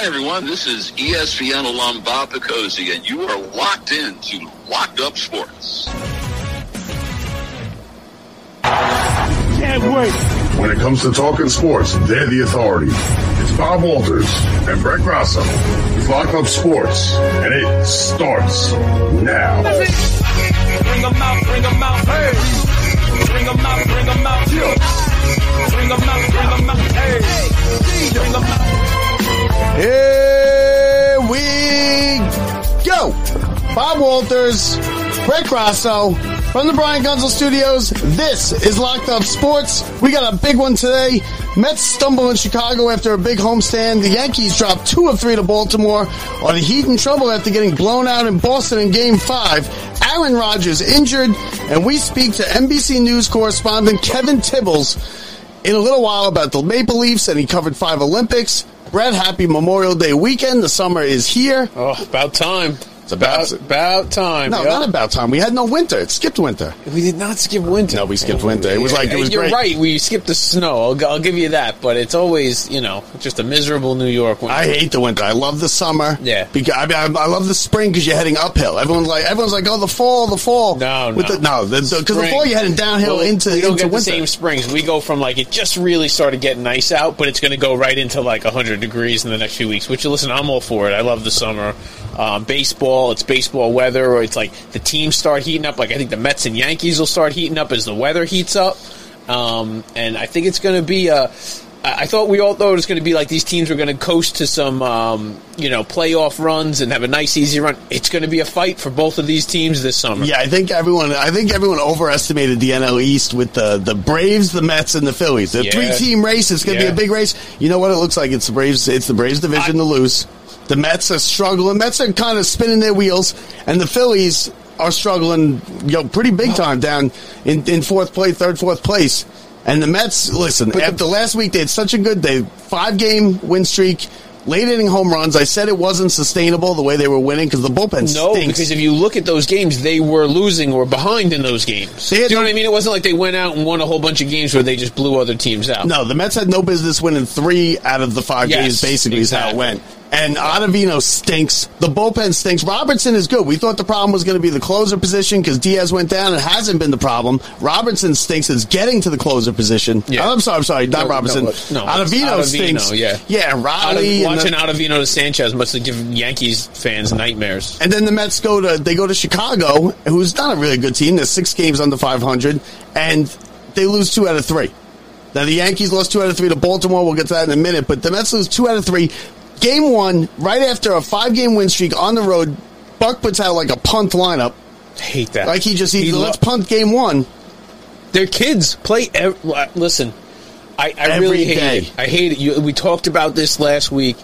Hi, everyone. This is ESPN alum Bob Picozzi, and you are locked in to Locked Up Sports. Can't wait. When it comes to talking sports, they're the authority. It's Bob Walters and Brett Grasso. It's Locked Up Sports, and it starts now. Bring them out, bring them out, hey. Bring them out, bring them out, yeah. Bring them out, bring them out, hey. Bring them out. Here we go. Bob Walters, Brett Grasso from the Brian Gunzel Studios. This is Locked Up Sports. We got a big one today. Mets stumble in Chicago after a big homestand. The Yankees drop two of three to Baltimore. Are the Heat in trouble after getting blown out in Boston in Game 5? Aaron Rodgers injured, and we speak to NBC News correspondent Kevin Tibbles in a little while about the Maple Leafs, and he covered five Olympics. Brett, happy Memorial Day weekend. The summer is here. Oh, about time. It's about about- time. No, yeah. not about time. We had no winter. It skipped winter. We did not skip winter. No, we skipped winter. It was like it was You're great. right. We skipped the snow. I'll, I'll give you that. But it's always, you know, just a miserable New York winter. I hate the winter. I love the summer. Yeah. because I, mean, I, I love the spring because you're heading uphill. Everyone's like, everyone's like, oh, the fall, the fall. No, With no. The, no, because the, Spring. fall you're heading downhill Well, into we don't into get the same springs. We go from like it just really started getting nice out, but it's going to go right into like 100 degrees in the next few weeks. Which listen, I'm all for it. I love the summer. Um, baseball, it's baseball weather, or it's like the teams start heating up. Like I think the Mets and Yankees will start heating up as the weather heats up, um, and I think it's going to be a. I I thought we all thought it was going to be like these teams were going to coast to some, um, you know, playoff runs and have a nice, easy run. It's going to be a fight for both of these teams this summer. Yeah, I think everyone. I think everyone overestimated the NL East with the the Braves, the Mets, and the Phillies. The Yeah. three team race. It's going to Yeah. be a big race. You know what it looks like? It's the Braves. It's the Braves division to lose. The Mets are struggling. Mets are kind of spinning their wheels, and the Phillies are struggling. You know, pretty big time down in, in fourth place, third, fourth place. And the Mets, listen, after last week, they had such a good day, five game win streak. Late inning home runs. I said it wasn't sustainable the way they were winning because the bullpen No, stinks. because if you look at those games, they were losing or behind in those games. Do you know no- what I mean? It wasn't like they went out and won a whole bunch of games where they just blew other teams out. No, the Mets had no business winning three out of the five Yes, games, basically, is how it went. And Ottavino stinks. The bullpen stinks. Robertson is good. We thought the problem was going to be the closer position because Diaz went down. It hasn't been the problem. Robertson stinks. It's getting to the closer position. Yeah. I'm sorry. I'm sorry. Not No, Robertson. no, no, Ottavino, Ottavino, stinks. yeah. Yeah. Riley. and watching the- Ottavino to Sanchez must have given Yankees fans nightmares. And then the Mets go to they go to Chicago, who's not a really good team. They're six games under 500, and they lose two out of three. Now the Yankees lost two out of three to Baltimore. We'll get to that in a minute. But the Mets lose two out of three. Game one, right after a five game win streak on the road, Buck puts out like a punt lineup. I hate that. Like he just he, He let's lo- punt game one. Their kids play. Ev- uh, listen, I, I really hate day. it. I hate it. You, we talked about this last week.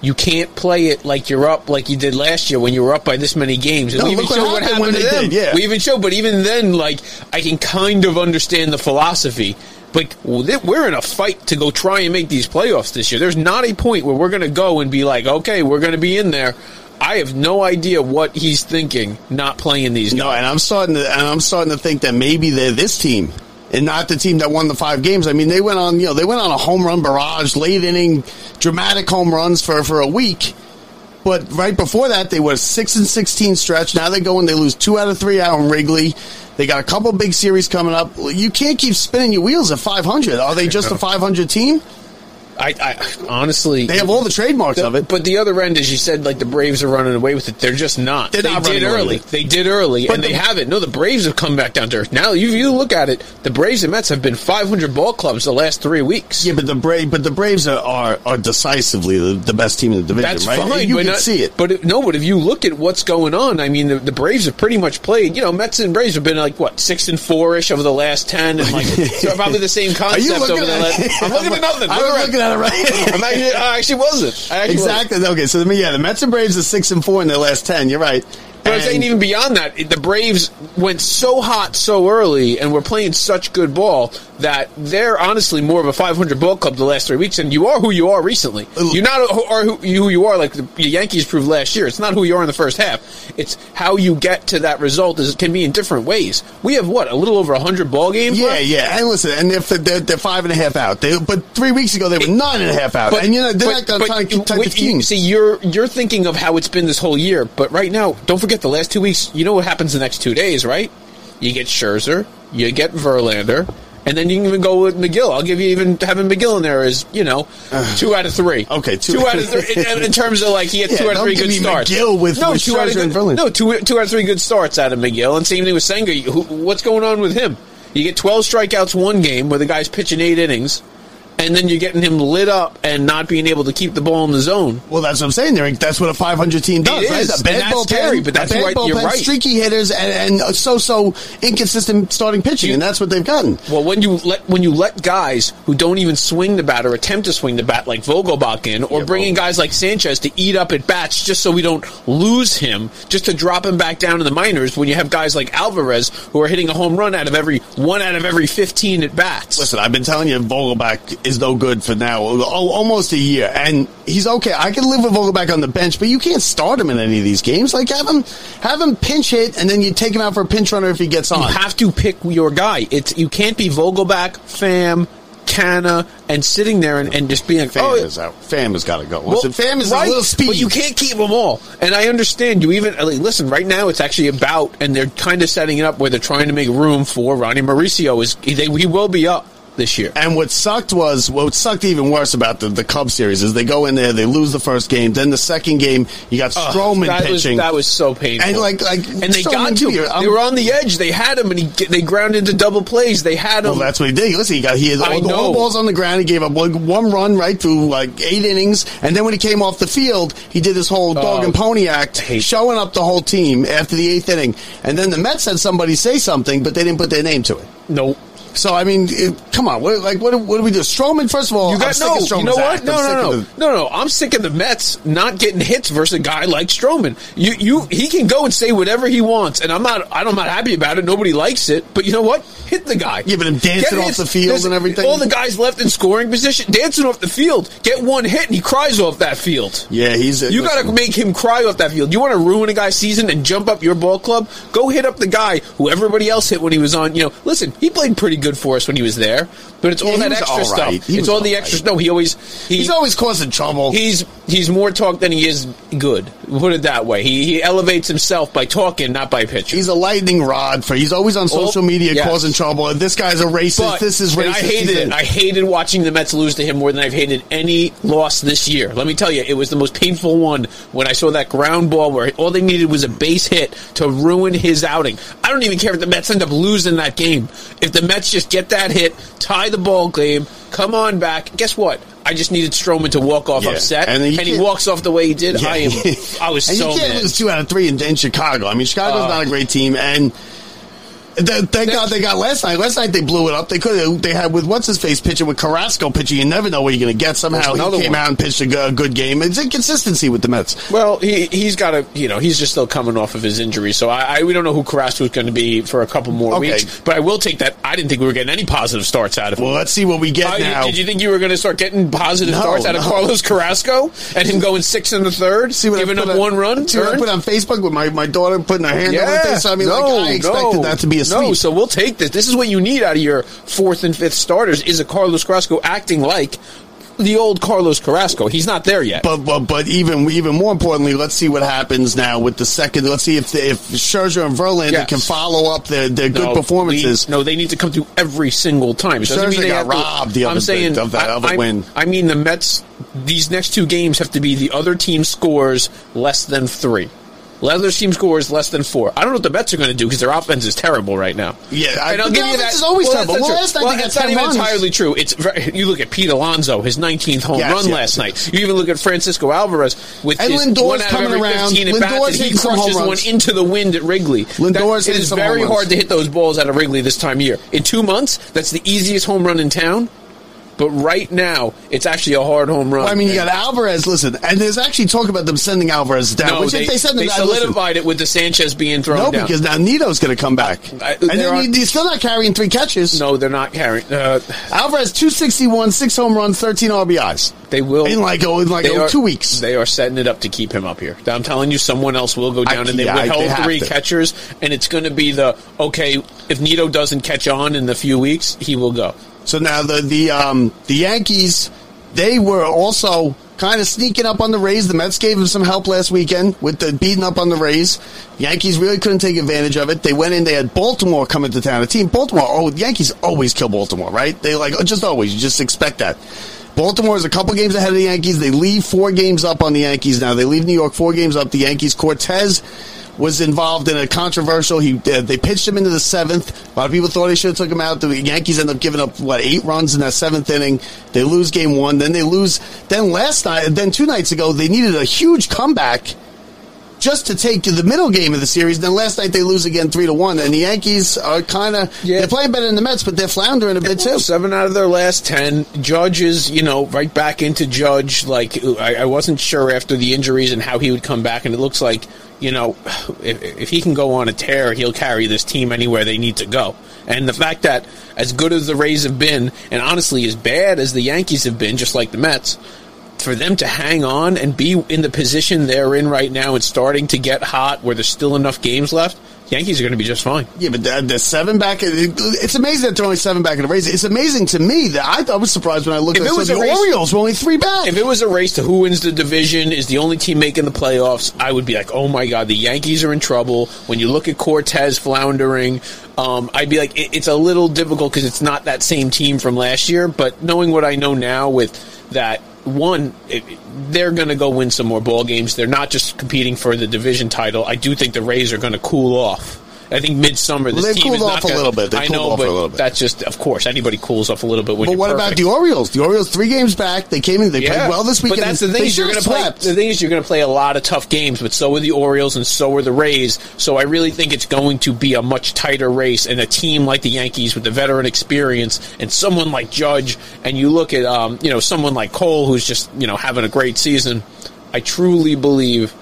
You can't play it like you're up, like you did last year when you were up by this many games. No, we even what showed what happened happened to them. did, yeah. We even showed, but even then, like I can kind of understand the philosophy. But we're in a fight to go try and make these playoffs this year. There's not a point where we're going to go and be like, okay, we're going to be in there. I have no idea what he's thinking, not playing these guys. No, and I'm starting to and I'm starting to think that maybe they're this team and not the team that won the five games. I mean, they went on you know they went on a home run barrage, late inning, dramatic home runs for for a week. But right before that, they were a six and sixteen stretch. Now they go and they lose two out of three out in Wrigley. They got a couple big series coming up. You can't keep spinning your wheels at 500. Are they just a 500 team? I, I honestly, They have all the trademarks The- of it. But the other end, as you said, like the Braves are running away with it. They're just not. They're they not did early. They did early, But and the- they haven't. No, the Braves have come back down to earth. Now, you, you look at it, the Braves and Mets have been 500 ball clubs the last three weeks. Yeah, but the Brave, but the Braves are are, are decisively the, the best team in the division. That's right? fine. You can not- see it. But it, no, but if you look at what's going on, I mean, the, the Braves have pretty much played. You know, Mets and Braves have been like what six and four ish over the last ten, and like so probably the same concept over the last. I'm looking at nothing. I Look was around. looking right. Actually, I actually wasn't. I actually wasn't. Exactly. Okay, so yeah, the Mets and Braves are six and four in their last ten. You're right, But I'm saying even beyond that, the Braves went so hot so early and were playing such good ball that they're honestly more of a 500 ball club the last three weeks, and you are who you are recently. Uh, you're not who are who who you are like the Yankees proved last year. It's not who you are in the first half. It's how you get to that result is can be in different ways. We have what a little over 100 ball games. Yeah, left? yeah, and listen, and if they're, they're five and a half out, they, but three weeks ago they were nine and a half out, and you know they're not going to try and keep type team. you- See, you're you're thinking of how it's been this whole year, but right now, don't forget the last two weeks. You know what happens the next two days, right? You get Scherzer, you get Verlander, and then you can even go with Megill. I'll give you even having Megill in there is you know two out of three. Okay, two- two, out of three in, in terms of like he had Yeah, two out of three good starts. Megill with- no with two out of Scherzer good, and Verlander. no two two out of three good starts out of Megill, and same thing with Senga. Who, what's going on with him? You get twelve strikeouts one game where the guy's pitching eight innings. And then you're getting him lit up and not being able to keep the ball in the zone. Well, that's what I'm saying. There, that's what a 500 team does. It right? is, A bad and that's bullpen, scary, but that's right, bullpen, you're right. streaky hitters, and, and so-so inconsistent starting pitching, You- and that's what they've gotten. Well, when you let when you let guys who don't even swing the bat or attempt to swing the bat like Vogelbach in, or Yeah, bringing guys like Sanchez to eat up at bats just so we don't lose him, just to drop him back down to the minors. When you have guys like Alvarez who are hitting a home run out of every one out of every fifteen at bats. Listen, I've been telling you, Vogelbach is no good for now, almost a year, and he's okay. I can live with Vogelbach on the bench, but you can't start him in any of these games. Like have him, have him pinch hit, and then you take him out for a pinch runner if he gets on. you have to pick your guy. It's you can't be Vogelbach, Pham, Canha, and sitting there and, and just being Pham oh, is out. Pham has got to go. Listen, Pham is right, a little speed. but you can't keep them all. And I understand you even mean, listen. Right now, it's actually about, and they're kind of setting it up where they're trying to make room for Ronny Mauricio. Is he, they, he will be up this year? And what sucked was what sucked even worse about the the Cubs series is they go in there, they lose the first game, then the second game you got Stroman that was pitching. that was so painful. And, like- like, and they Stroman got to. I'm- They were on the edge. They had him, and he they ground into double plays. They had him. Well, that's what he did. Listen, he got he had all, know. all the balls on the ground. He gave up one, one run right through like eight innings, and then when he came off the field, he did this whole dog Oh, and pony act, showing up the whole team after the eighth inning. And then the Mets had somebody say something, but they didn't put their name to it. no. So I mean, it, come on, what, like what, do- what do we do? Stroman, first of all, You got no. You know what? No, no, no, the- no, no. I'm sick of the Mets not getting hits versus a guy like Stroman. You, you, he can go and say whatever he wants, and I'm not. I'm not happy about it. Nobody likes it, but you know what? Hit the guy. Yeah, but him dancing off the field and everything. All the guys left in scoring position, dancing off the field. Get one hit, and he cries off that field. Yeah, he's. You got to make him cry off that field. You want to ruin a guy's season and jump up your ball club? Go hit up the guy who everybody else hit when he was on. You know, listen, he played pretty good for us when he was there, but it's all he that extra all stuff. He It's all all the right. extra. No, he always he, He's always causing trouble. he's he's more talk than he is good. Put it that way. He he elevates himself by talking, not by pitching. He's a lightning rod for. He's always on oh, social media yes. causing trouble. This guy's a racist. But this is racist. I hated it. I hated watching the Mets lose to him more than I've hated any loss this year. Let me tell you, it was the most painful one when I saw that ground ball where all they needed was a base hit to ruin his outing. I don't even care if the Mets end up losing that game. If the Mets just get that hit, tie the ball game, come on back. Guess what? I just needed Stroman to walk off Yeah. upset, And and, he walks off the way he did. Yeah. I am. I was and so you can't mad. lose two out of three in, in Chicago. I mean, Chicago's Uh, not a great team, and thank God they got last night. Last night they blew it up. They could. They had with what's his face pitching with Carrasco pitching. You never know what you're going to get. Somehow he came one. out and pitched a, a good game. It's inconsistency with the Mets. Well, he he's got a you know he's just still coming off of his injury, so I, I we don't know who Carrasco is going to be for a couple more Okay. weeks. But I will take that. I didn't think we were getting any positive starts out of him. Well, let's see what we get Uh, now. did you think you were going to start getting positive No, starts out of. Carlos Carrasco and him going six in the third, See what giving up on- one run? See what I put on Facebook with my, my daughter putting her hand over her Yeah, face. I mean, no, like I expected no, that to be a sweep. No, so we'll take this. This is what you need out of your fourth and fifth starters: is a Carlos Carrasco acting like the old Carlos Carrasco. He's not there yet. But, but but even even more importantly, let's see what happens now with the second. Let's see if if Scherzer and Verlander Yes. can follow up their, their good performances. we- no, they need to come through every single time. It Scherzer mean they got have to- robbed the I'm saying of that I- other I- win. I mean, the Mets. These next two games have to be the other team scores less than three. Other team scores less than four. I don't know what the Mets are going to do because their offense is terrible right now. Yeah, I- and I'll give you that. offense is always well, terrible. that's Well, true. last night well, that's not even runs. entirely true. It's very, you look at Pete Alonso, his 19th home Yes, run yes, last yes. night. You even look at Francisco Alvarez with And his Lindor's one out of coming every around. 15 at bats, he hitting some home crushes one into the wind at Wrigley. Lindor's That- it is very hard to hit those balls out of Wrigley this time of year. In two months, that's the easiest home run in town. But right now, it's actually a hard home run. I mean, you got Alvarez. Listen, and there's actually talk about them sending Alvarez down. no, which they, if they send him they down, listen, solidified it with the Sanchez being thrown no, down. because now Nido's going to come back, I- and then are- he's still not carrying three catches. no, they're not carrying. Uh, Alvarez two sixty one, six home runs, thirteen RBIs. they will In like oh, in like oh, are- two weeks. They are setting it up to keep him up here. I'm telling you, someone else will go I- down, and they yeah, I- withheld they three to. catchers, and it's going to be the okay. If Nido doesn't catch on in the few weeks, he will go. So now the the um the Yankees, they were also kind of sneaking up on the Rays. The Mets gave them some help last weekend with the beating up on the Rays. Yankees really couldn't take advantage of it. They went in. They had Baltimore come into town. A team Baltimore. Oh, the Yankees always kill Baltimore, right? They like just always. You just expect that. Baltimore is a couple games ahead of the Yankees. They leave four games up on the Yankees now. They leave New York four games up. The Yankees. Cortes was involved in a controversial. He uh, they pitched him into the seventh. A lot of people thought they should have took him out. The Yankees end up giving up what eight runs in that seventh inning. They lose game one. Then they lose. Then last night, then two nights ago, they needed a huge comeback just to take the middle game of the series. Then last night they lose again three to one. And the Yankees are kind of Yeah. they're playing better than the Mets, but they're floundering a bit too. Seven out of their last ten. Judge is, you know, right back into Judge. Like I, I wasn't sure after the injuries and how he would come back, and it looks like, you know, if, if he can go on a tear, he'll carry this team anywhere they need to go. And the fact that as good as the Rays have been, and honestly as bad as the Yankees have been, just like the Mets, for them to hang on and be in the position they're in right now and starting to get hot where there's still enough games left, Yankees are going to be just fine. Yeah, but the, the seven back. It's amazing that they're only seven back in the race. It's amazing to me that I, I was surprised when I looked If at it was the race- Orioles were only three back. If it was a race to who wins the division, is the only team making the playoffs, I would be like, oh my god, the Yankees are in trouble. When you look at Cortes floundering, um, I'd be like, it, it's a little difficult because it's not that same team from last year. But knowing what I know now with that. One, they're going to go win some more ball games. They're not just competing for the division title. I do think the Rays are going to cool off. I think midsummer this Well, they've team cooled is off a gonna- little bit. They've I know, off a but little bit. that's just, of course, anybody cools off a little bit but what about the Orioles? The Orioles three games back. They came in. They played well this weekend. But that's the thing They is you're going to play. The thing is you're going to play a lot of tough games, but so are the Orioles and so are the Rays. So I really think it's going to be a much tighter race, and a team like the Yankees with the veteran experience and someone like Judge, and you look at um, you know someone like Cole who's just you know having a great season. I truly believe.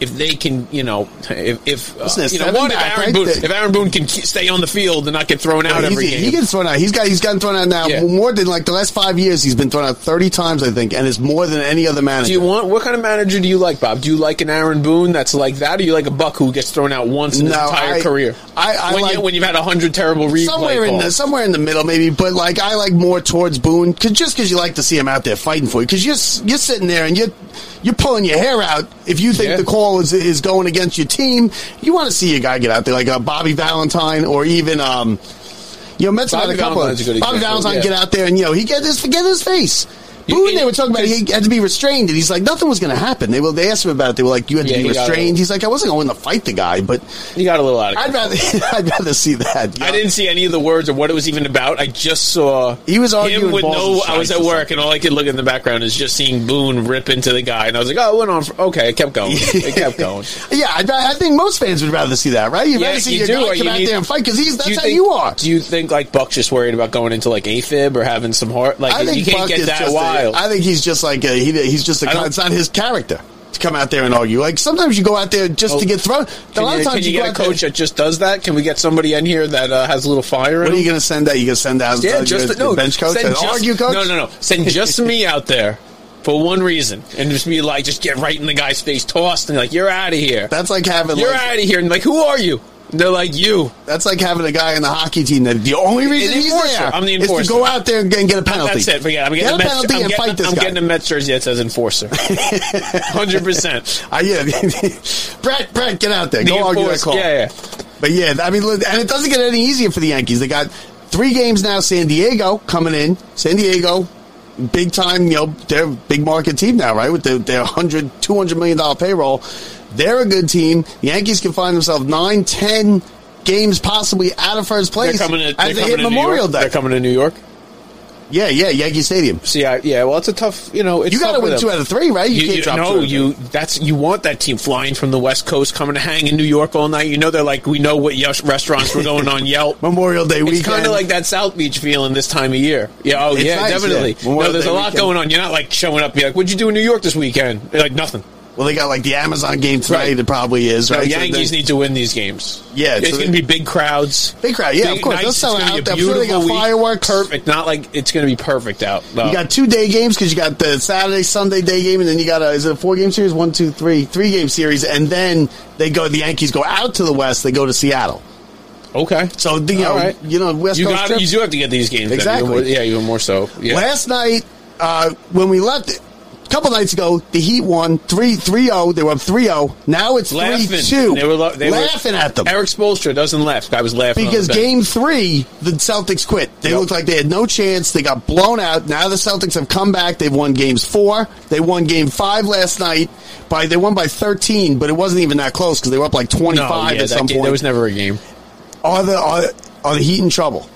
If they can, you know, if, if uh, you know, one, if Aaron? Boone, The- if Aaron Boone can stay on the field and not get thrown out every he gets thrown out. He's got he's gotten thrown out now Yeah. more than like the last five years. He's been thrown out thirty times, I think, and it's more than any other manager. Do you want what kind of manager do you like, Bob? Do you like an Aaron Boone that's like that, or do you like a Buck who gets thrown out once in his entire I- career? I- I when, like- you, when you've had a hundred terrible replay somewhere in the somewhere in the middle, maybe. But like, I like more towards Boone, cause, just because you like to see him out there fighting for you. Because you're you're sitting there and you're you're pulling your hair out if you think Yeah. the call is is going against your team. You want to see a guy get out there like a Bobby Valentine or even um. You know, Mets Bobby had a couple Valentine's a of good Bobby example, Valentine yeah. get out there and you know he get his get his face. Boone, they were talking about he had to be restrained, and he's like, nothing was going to happen. They were, they asked him about it. They were like, you had to Yeah, be he restrained. He's like, I wasn't going to fight the guy, but he got a little out of I'd rather, I'd rather see that. you I didn't see any of the words or what it was even about. I just saw He was arguing him with no. I was at work and all I could look in the background is just seeing Boone rip into the guy, and I was like, "Oh, it went on. For, okay, it kept going. It kept going." Yeah, I'd, I think most fans would rather see that, right? You'd Yeah, rather see you your do, guy come out need- there and fight because he's that's you how think, you are. Do you think like Buck's just worried about going into like AFib or having some heart? Like I think you can't Buck get that just wild. I think he's just like a, he, he's just a. it's not his character to come out there and argue. Like sometimes you go out there just to Oh, get thrown. A lot you, of times you go get a out there- coach that just does that? Can we get somebody in here that uh, has a little fire? What are you going to send out? You going to send out Yeah, uh, just your- no bench coach, just- argue coach? No, no, no. Send just me out there for one reason, and just be like, just get right in the guy's face, tossed, and like, you're out of here. That's like having You're like, out of here. And like, who are you? They're like, you. that's like having a guy in the hockey team that the only reason The he's enforcer. there I'm the enforcer. is to go out there and get, a penalty. That's it. Forget. it. I'm Get getting a a Mets. penalty I'm, and getting, fight this I'm guy. getting a Mets jersey that says enforcer. Hundred percent. Uh, yeah, Brett, Brett, get out there. The Go argue that call. Yeah, yeah. But yeah, I mean, look, and it doesn't get any easier for the Yankees. They got three games now. San Diego coming in. San Diego, big time. You know, they're a big market team now, right? With their, their 100 200 million dollar payroll, they're a good team. The Yankees can find themselves nine, ten games possibly out of first place They're coming to. as they hit Memorial Day. They're coming to New York. Yeah, yeah, Yankee Stadium. See, I, yeah, well, it's a tough. You know, it's You got to win two out of three, right? You, can't drop two. no, out you that's you want that team flying from the West Coast, coming to hang in New York all night. You know, they're like, we know what restaurants we're going on Yelp. Memorial Day weekend. It's kind of like that South Beach feeling this time of year. Yeah, oh It's yeah, nice, definitely. yeah. No, there's Day a lot weekend. going on. You're not like showing up. You're like, what'd you do in New York this weekend? They're like nothing. Well, they got like the Amazon game tonight. Right. It probably is No, right. So Yankees then- need to win these games. Yeah, it's so going to be big crowds. Big crowd, yeah, Big of course. They'll sell out. I'm sure they got beautiful week. fireworks. Perfect. Not like it's going to be perfect out. No. You got two day games because you got the Saturday, Sunday day game, and then you got a is it a four game series? One, two, three, three game series, and then they go. The Yankees go out to the West. They go to Seattle. okay. So you know, right. you know, West You Coast got. trip. You do have to get these games. Exactly. More- yeah, even more so. Yeah. Last night, uh, when we left, couple nights ago, the Heat won 3 3 They were up 3 0. Now it's 3 2. They were lo- they laughing were, at them. Erik Spoelstra doesn't laugh. Guy was laughing Because game three, the Celtics quit. They Yep. looked like they had no chance. They got blown out. Now the Celtics have come back. They've won games four. They won game five last night. By they won by thirteen, but it wasn't even that close because they were up like twenty No, yeah, at some game- point. There was never a game. are the are, are the Heat in trouble?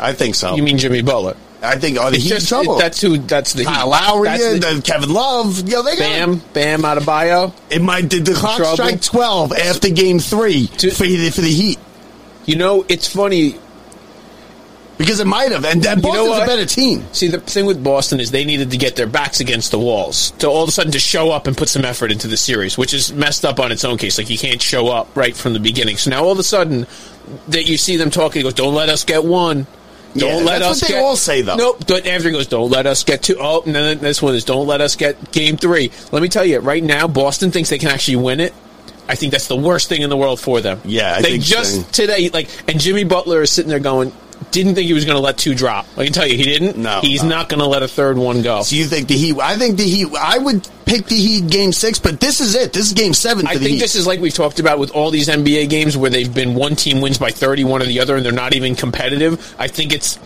I think so. You mean Jimmy Butler? I think oh, are the Heat in trouble? that's who. That's the Kyle Heat. Lowry, That's and the- Kevin Love. Know, they got Bam, Bam, out of bio. It might did the clock Trouble. strike twelve after game three To- for the, for the Heat You know, it's funny. because it might have, and, and You know a better team. See, the thing with Boston is they needed to get their backs against the walls to all of a sudden to show up and put some effort into the series, which is messed up on its own case. Like you can't show up right from the beginning. So now all of a sudden that you see them talking, he goes, "Don't let us get one." Don't let that's us what they get, all say, though. Nope. After he goes, don't let us get two. Oh, and then this one is don't let us get game three. Let me tell you, right now, Boston thinks they can actually win it. I think that's the worst thing in the world for them. Yeah, I they think just so. today, like, and Jimmy Butler is sitting there going, didn't think he was going to let two drop. I can tell you, he didn't. No, he's no. not going to let a third one go. So you think the Heat? I think the Heat. I would pick the Heat game six, but this is it. This is game seven for I think Heat. this is like we've talked about with all these NBA games where they've been one team wins by 30, one or the other, and they're not even competitive. I think it's.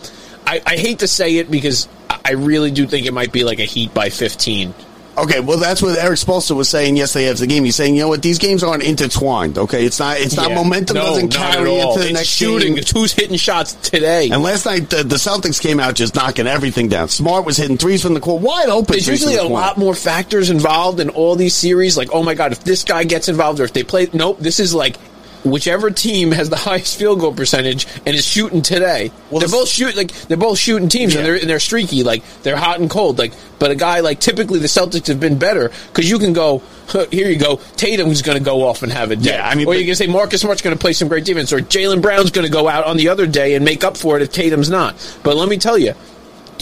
I, I hate to say it because I I really do think it might be like a Heat by 15. Okay, well, that's what Erik Spoelstra was saying yesterday after the game. He's saying, you know what, these games aren't intertwined. Okay, it's not. It's not Yeah. momentum No, doesn't not carry into the it's next shooting. game. Who's hitting shots today. And last night the, the Celtics came out just knocking everything down. Smart was hitting threes from the court, wide open. There's usually the a lot more factors involved in all these series. Like, oh my god, if this guy gets involved, or if they play, nope. This is like whichever team has the highest field goal percentage and is shooting today. Well, they're both shoot like they're both shooting teams, Yeah. and they're and they're streaky. Like they're hot and cold. Like, but a guy like typically the Celtics have been better because you can go. "Huh, Here you go. Tatum's going to go off and have a day. Yeah, I mean, or you can say Marcus Smart's going to play some great defense, or Jaylen Brown's going to go out on the other day and make up for it if Tatum's not. But let me tell you,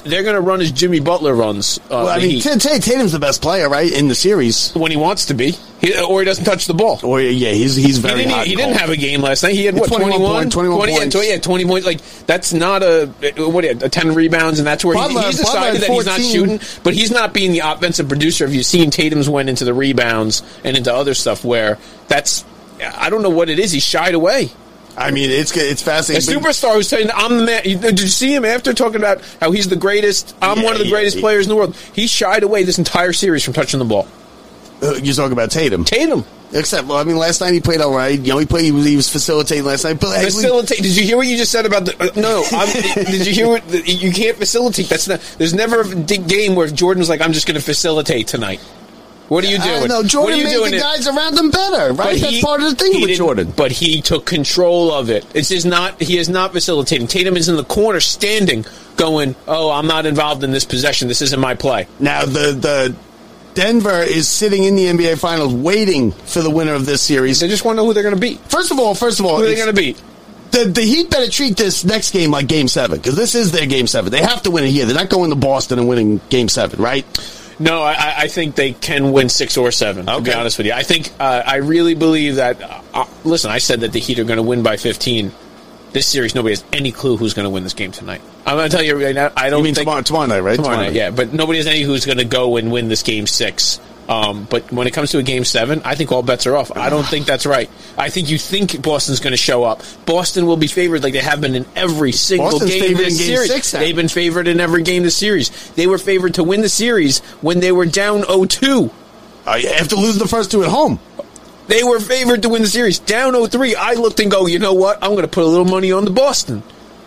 they're going to run as Jimmy Butler runs. Uh, Well, I mean, t- t- Tatum's the best player, right, in the series. when he wants to be, he, or he doesn't touch the ball. Or yeah, he's he's He very didn't, hot. he didn't have a game last night. He had what 21 21, point- 21 20, yeah, points. 20, yeah, 20 points. Like that's not a what? A ten rebounds, and that's where he, he's Butler decided that he's not shooting. But he's not being the offensive producer. If you've seen Tatum's went into the rebounds and into other stuff, where that's I don't know what it is. He shied away. I mean, it's it's fascinating. but- superstar who's saying, "I'm the man." Did you see him after talking about how he's the greatest? I'm Yeah, one of the yeah, greatest he- players in the world. He shied away this entire series from touching the ball. Uh, You're talking about Tatum. Tatum. Except, well, I mean, last night he played all right. You know, he played. He was, he was facilitating last night. But Facilitate. Did you hear what you just said about the? Uh, no, I'm, did you hear what the, you can't facilitate? That's not. There's never a game where Jordan was like, "I'm just going to facilitate tonight." What are you doing? I know what are Jordan you made doing? the It- guys around him better, right? but That's part of the thing with Jordan. But he took control of it. It's just not. He is not facilitating. Tatum is in the corner, standing, going, "Oh, I'm not involved in this possession. This isn't my play." Now the the Denver is sitting in the NBA Finals, waiting for the winner of this series. They just want to know who they're going to beat. First of all, first of all, Who are they going to beat? the the Heat better treat this next game like Game Seven because this is their Game Seven. They have to win it here. They're not going to Boston and winning Game Seven, right? No, I- I, think they can win six or seven. To be honest with you, I think uh, I really believe that. Uh, listen, I said that the Heat are going to win by fifteen. This series, nobody has any clue who's going to win this game tonight. I'm going to tell you right now. I don't You mean think tomorrow, tomorrow night, right? tomorrow night, yeah, but nobody has any who's going to go and win this game six. Um, but when it comes to a game seven, I think all bets are off. I don't think that's right. I think you think Boston's going to show up. Boston will be favored like they have been in every single Boston's game this in game series. six. They've been favored in every game this series. They were favored to win the series when they were down 0-2. Uh, after losing the first two at home. They were favored to win the series. Down 0-3, I looked and go, you know what? I'm going to put a little money on the Boston.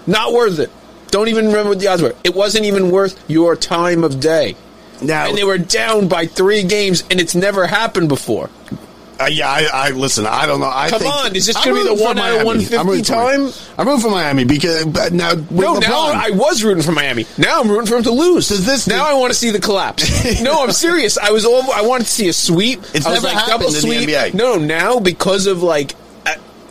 Not worth it. Don't even remember what the odds were. It wasn't even worth your time of day. Now, And they were down by three games, and it's never happened before. Uh, yeah, I, I listen. I don't know. I Come think, on, is this I'm gonna be the one out of Miami. 150 I'm rooting for Miami. time? I'm rooting for Miami because but now No, LeBron, now I was rooting for Miami. Now I'm rooting for him to lose. Does this- now I want to see the collapse. no, I'm serious. I was all I wanted to see a sweep. It's I never like double happened in the. NBA. No, now because of like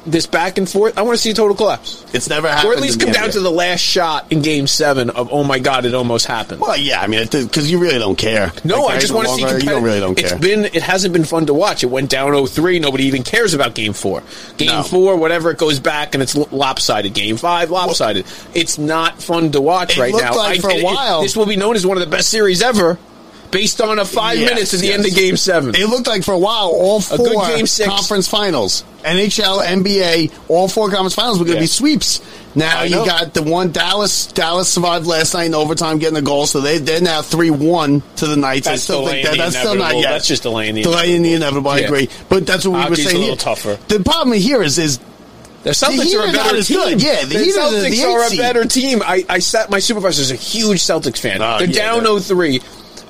this back and forth, I want to see a total collapse. it's never happened. Or at least come down NBA. to the last shot in Game Seven of oh my god, it almost happened. Well, yeah, I mean, because you really don't care. No, Like, I just want to see. You don't really don't It's care. been. It hasn't been fun to watch. It went down 0-3. Nobody even cares about Game Four. Game No. Four, whatever, it goes back and it's lopsided. Game Five, lopsided. it's not fun to watch It right now. like for a it- it- while- this will be known as one of the best series ever, based on a five Yes, minutes at the yes. end of Game Seven. It looked like for a while all four good game six. conference finals, NHL, NBA, all four conference finals were going to Yeah. be sweeps. Now I you know. got the one Dallas. Dallas survived last night in overtime, getting a goal, so they they're now three one to the Knights. That's I still think that the that's still not yet. That's just delaying the delaying the inevitable. I Yeah. agree, but that's what we were Hockey's a saying. little here. tougher. The problem here is is The Celtics Heat are are a better as team. good. Yeah, the the Heat are Celtics the are a better team. I, I sat my supervisor's a huge Celtics fan. Oh, they're yeah, down they're- 0-3.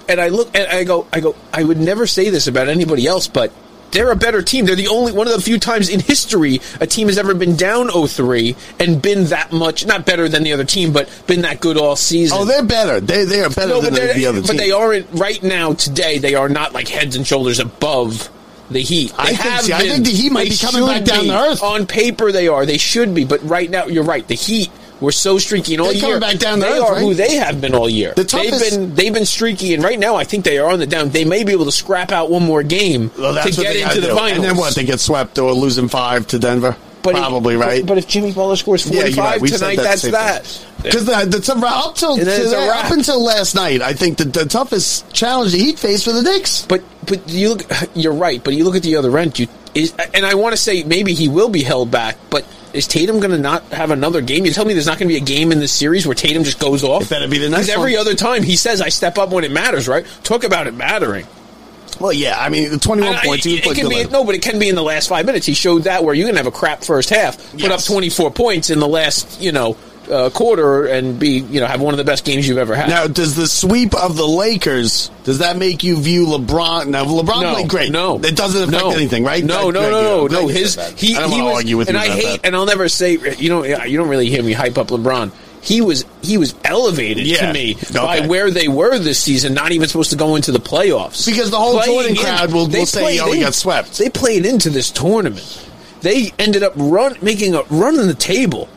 And I look and I go, I go, I would never say this about anybody else, but they're a better team. They're the only one of the few times in history a team has ever been down 0-3 and been that much not better than the other team, but been that good all season. oh, they're better. They they are better No, than but, the, the other but team. they aren't right now. Today, they are not like heads and shoulders above the Heat. They I think- have see, I think the Heat might be coming back down to earth. On paper, they are. They should be. But right now, you're right. The Heat were so streaky, and all They're coming year back down to they earth, are right? who they have been all year. The they've been they've been streaky, and right now, I think they are on the down. They may be able to scrap out one more game Well, to get they into the do. finals. And then what? They get swept or losing five to Denver. But if- Probably right. But, but if Jimmy Butler scores Yeah, 45 you're right. Tonight, that that's that. Because the, the tough- up till And then a today- up until last night, I think the, the toughest challenge the Heat faced for the Knicks. But but you look, you're right. But you look at the other end. You is, and I want to say maybe he will be held back. But is Tatum going to not have another game? You tell me there's not going to be a game in this series where Tatum just goes off. It better be the next Because every other time he says I step up when it matters. Right? Talk about it mattering. Well, yeah, I mean, the 21 I- points. He it can be no, but it can be in the last five minutes. He showed that where you can have a crap first half, put Yes. up 24 points in the last you know uh, quarter, and be you know have one of the best games you've ever had. Now, does the sweep of the Lakers does that make you view LeBron? Now, LeBron no, played great. No, it doesn't affect no. anything, right? No, That- no, no, no, no. His he I don't he was, argue with and you I hate, that. and I'll never say you don't you don't really hear me hype up LeBron. He was he was elevated Yeah. to me Okay. by where they were this season. Not even supposed to go into the playoffs Because the whole Playing Jordan in- crowd will- they will say, "Oh, in- got swept." They played into this tournament. They ended up run making a run on the table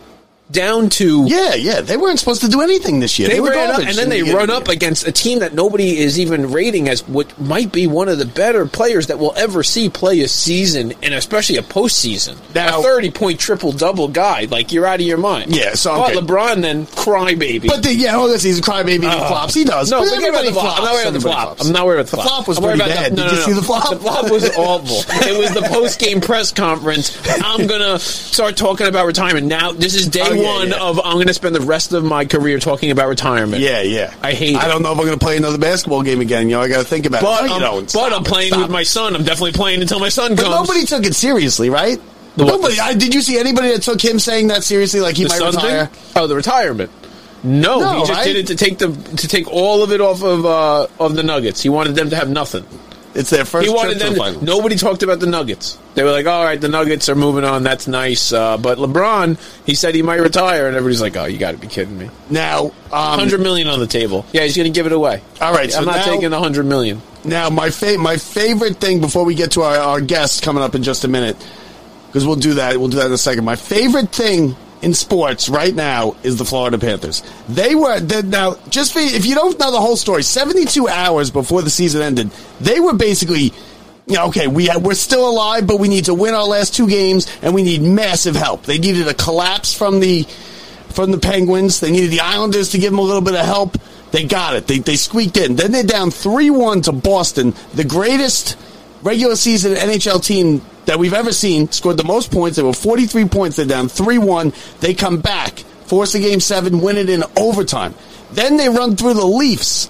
down to Yeah, yeah, they weren't supposed to do anything this year. they, They, were ran up, and then they the run up against a team that nobody is even rating as what might be one of the better players that we'll ever see play a season, and especially a postseason. Now- a thirty-point triple-double guy, like you're out of your mind. Yeah, so, okay. but LeBron then crybaby. But the, yeah, oh, he's a crybaby. He uh-huh. flops. He does. No, but forget about everybody the flops. I'm not worried about the flop. flops. I'm not worried about the flop. flop was I'm pretty bad. The, no, Did you no, see the flop? The flop was awful. It was the post-game press conference. I'm gonna start talking about retirement now. This is day yeah, one yeah. of I'm gonna spend the rest of my career talking about retirement. Yeah, yeah. I hate I it. don't know if I'm going to play another basketball game again. You know, I got to think about But, it. No, I'm, don't. but Stop I'm playing stop with it. my son. I'm definitely playing until my son But comes. nobody took it seriously, right? The nobody. I, did you see anybody that took him saying that seriously? Like he the might retire? thing? Oh, the retirement. No, No, he just right? did it to take the to take all of it off of uh, of the Nuggets. He wanted them to have nothing. It's their first He wanted them. the nobody talked about the Nuggets. They were like, "All right, the Nuggets are moving on. That's nice." Uh, but LeBron, he said he might retire, and everybody's like, "Oh, you got to be kidding me!" Now, um, Hundred million on the table. Yeah, he's going to give it away. All right, so I'm not now- taking the hundred million. Now, my fa- my favorite thing before we get to our, our guests coming up in just a minute, because we'll do that. We'll do that in a second. My favorite thing in sports right now is the Florida Panthers. They were now just for, if you don't know the whole story, seventy two hours before the season ended, they were basically. You know, okay, we we're still alive, but we need to win our last two games, and we need massive help. They needed a collapse from the from the Penguins. They needed the Islanders to give them a little bit of help. They got it. They, they squeaked in. Then they're down 3 1 to Boston, the greatest regular season NHL team that we've ever seen. Scored the most points. They were 43 points. They're down 3 1. They come back, force a game seven, win it in overtime. Then they run through the Leafs,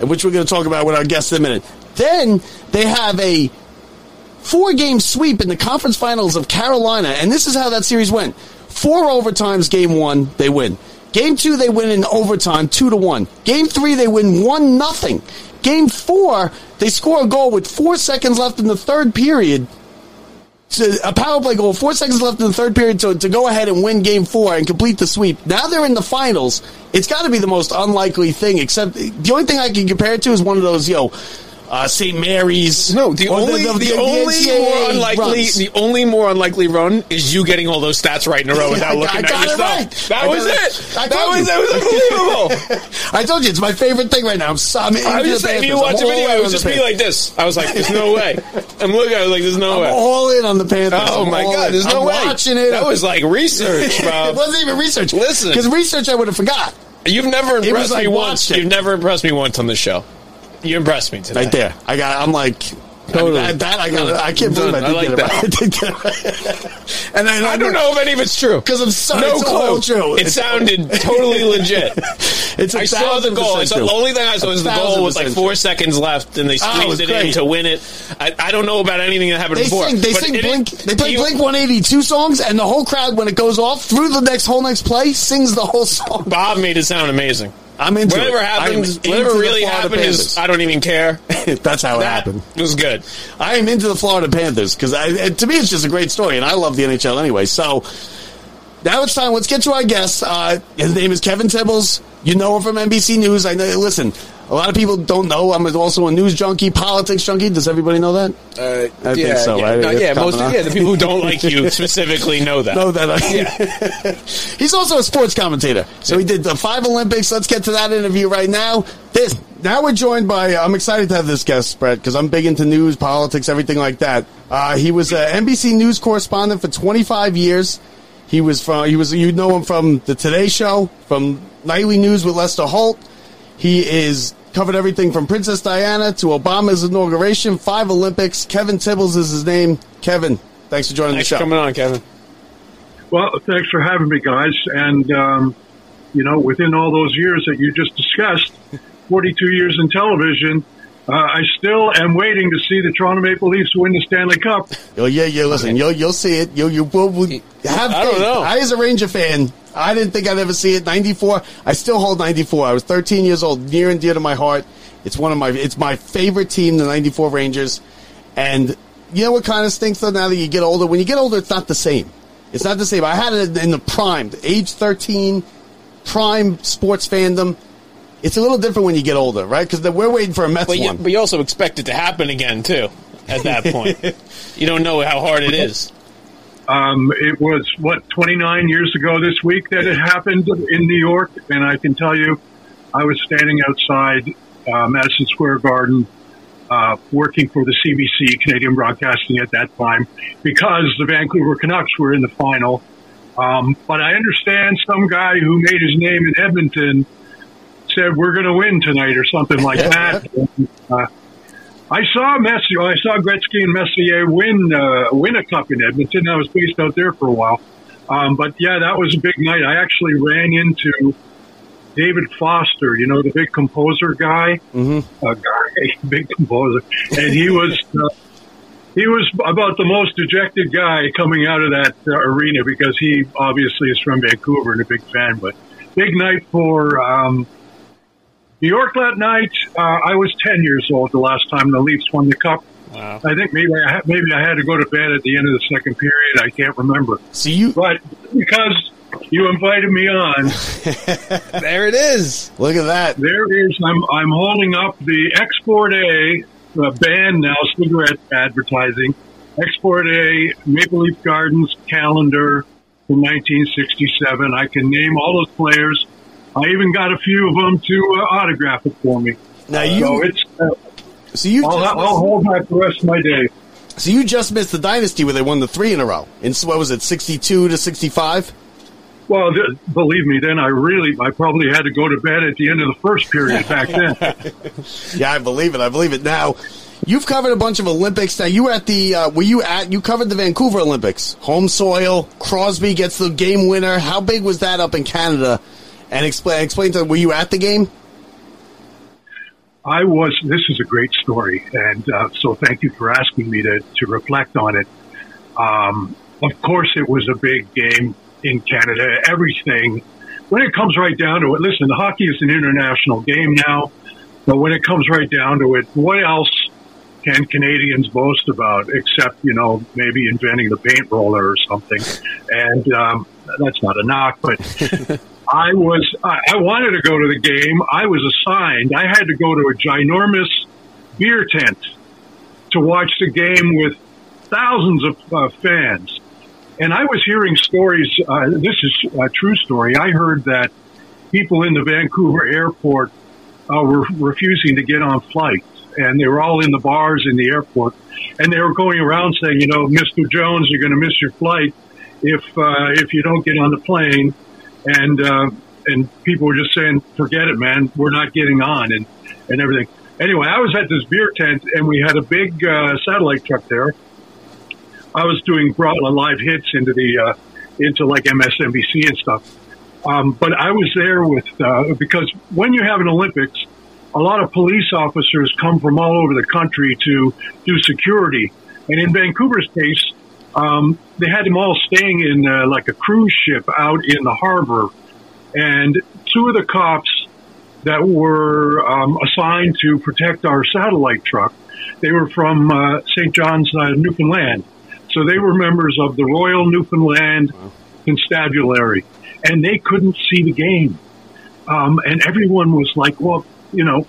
which we're going to talk about with our guests in a minute. Then they have a four game sweep in the conference finals of Carolina, and this is how that series went. Four overtimes, game one, they win. Game two, they win in overtime, two to one. Game three, they win one nothing. Game four, they score a goal with four seconds left in the third period. So a power play goal, four seconds left in the third period to, to go ahead and win game four and complete the sweep. Now they're in the finals. It's got to be the most unlikely thing, except the only thing I can compare it to is one of those, yo, uh, St. Mary's. No, the or only the, only NCAA more unlikely runs. the only more unlikely run is you getting all those stats right in a row without I- looking I at got your it stuff. right. That I was it. it. That was you. that was unbelievable. I told you it's my favorite thing right now. I'm, so- I'm I was just the saying, if you watch I'm the video, it would just the be like this. I was like, "There's no way." I'm looking. I was like, "There's no I'm way." all in on the Panthers. Oh I'm my god, in. there's no I'm way. watching it. That was like research, bro. it wasn't even research. Listen. because research I would have forgot. You've never impressed like me once. it. You've never impressed me once on the show. You impressed me today. Right there, I got. I'm like. Totally. That, that I got. I can't believe I I did like that. I did it and then I don't know if any of it's true 'Cause I'm sorry, No it's clue. true. It sounded totally legit. It's a I saw the goal. I saw, the only thing I saw was the goal with like four true. seconds left, and they Oh, it it in to win it. I, I don't know about anything that happened They before. sing. They sing it- Blink. They play you- Blink 182 songs, and the whole crowd, when it goes off through the next whole next play, sings the whole song. Bob made it sound amazing. I'm into Whatever it. happens, whatever really happened is I don't even care. That's how it that happened. was good. I am into the Florida Panthers because to me it's just a great story, and I love the NHL anyway. So now it's time. Let's get to our guest. Uh, his name is Kevin Tibbles. You know him from NBC News. I know. Listen, a lot of people don't know. I'm also a news junkie, politics junkie. Does everybody know that? Uh, I think yeah, so, Yeah, right? no, yeah, most up. yeah, the people who don't like you specifically know that. know that. I, He's also a sports commentator. So he did the five Olympics. Let's get to that interview right now. This now we're joined by. I'm excited to have this guest, Brett, because I'm big into news, politics, everything like that. Uh, he was an NBC news correspondent for 25 years. He was from. He was. You know him from the Today Show, from Nightly News with Lester Holt. He is covered everything from Princess Diana to Obama's inauguration, five Olympics. Kevin Tibbles is his name. Kevin, thanks for joining Thanks the for show. coming on, Kevin. Well, thanks for having me, guys. And, um, you know, within all those years that you just discussed, 42 years in television, uh, I still am waiting to see the Toronto Maple Leafs win the Stanley Cup. Oh yeah, yeah. Listen, you'll you'll see it. You you will will have. I don't know. I, as a Ranger fan, I didn't think I'd ever see it. Ninety four. I still hold ninety four. I was thirteen years old, near and dear to my heart. It's one of my. It's my favorite team, the ninety four Rangers. And you know what kind of stinks though? Now that you get older, when you get older, it's not the same. It's not the same. I had it in the prime, age thirteen, prime sports fandom. It's a little different when you get older, right? Because we're waiting for a Mets But you, one. but you also expect it to happen again too. At that point, you don't know how hard it is. Um, it was, what, 29 years ago this week that it happened in New York. And I can tell you, I was standing outside uh, Madison Square Garden uh, working for the CBC, Canadian Broadcasting at that time, because the Vancouver Canucks were in the final. Um, but I understand some guy who made his name in Edmonton said, we're going to win tonight or something like that. Uh, I saw Messier, I saw Gretzky and Messier win uh, win a cup in Edmonton. I was based out there for a while, um, but yeah, that was a big night. I actually ran into David Foster, you know, the big composer guy, mm-hmm. uh, guy, big composer, and he was uh, he was about the most dejected guy coming out of that uh, arena because he obviously is from Vancouver and a big fan. But big night for um, New York that night. Uh, I was ten years old the last time the Leafs won the cup. Wow. I think maybe I ha- maybe I had to go to bed at the end of the second period. I can't remember, so you but because you invited me on, There it is. look at that. there is. I'm I'm holding up the Export A uh, band now, cigarette advertising. Export A Maple Leaf Gardens calendar from 1967. I can name all those players. I even got a few of them to uh, autograph it for me. Now So you. it's. Uh, So you. I'll, just I'll hold back the rest of my day. So you just missed the dynasty where they won the three in a row. In what was it, sixty-two to sixty-five? Well, th- believe me, then I really, I probably had to go to bed at the end of the first period back then. Yeah, I believe it. I believe it. Now, you've covered a bunch of Olympics. Now you were at the. Uh, were you at? You covered the Vancouver Olympics. Home soil. Crosby gets the game winner. How big was that up in Canada? And explain. Explain to. Were you at the game? I was. This is a great story, and uh, so thank you for asking me to to reflect on it. Um, of course, it was a big game in Canada. Everything when it comes right down to it, listen, hockey is an international game now, but when it comes right down to it, what else can Canadians boast about except, you know, maybe inventing the paint roller or something? And um, that's not a knock, but I was, I, wanted to go to the game. I was assigned, I had to go to a ginormous beer tent to watch the game with thousands of uh, fans. And I was hearing stories. Uh, this is a true story. I heard that people in the Vancouver airport uh, were refusing to get on flights, and they were all in the bars in the airport, and they were going around saying, you know, Mr. Jones, you're going to miss your flight if uh, if you don't get on the plane, and uh, and people were just saying, forget it, man, we're not getting on, and and everything. Anyway, I was at this beer tent, and we had a big uh, satellite truck there I was doing live hits into the uh, into like MSNBC and stuff. Um, but I was there with uh, because when you have an Olympics, a lot of police officers come from all over the country to do security. And in Vancouver's case, um, they had them all staying in uh, like a cruise ship out in the harbor. And two of the cops that were um, assigned to protect our satellite truck, they were from uh, St. John's, uh, Newfoundland. So they were members of the Royal Newfoundland Constabulary, and they couldn't see the game. Um, and everyone was like, well, you know,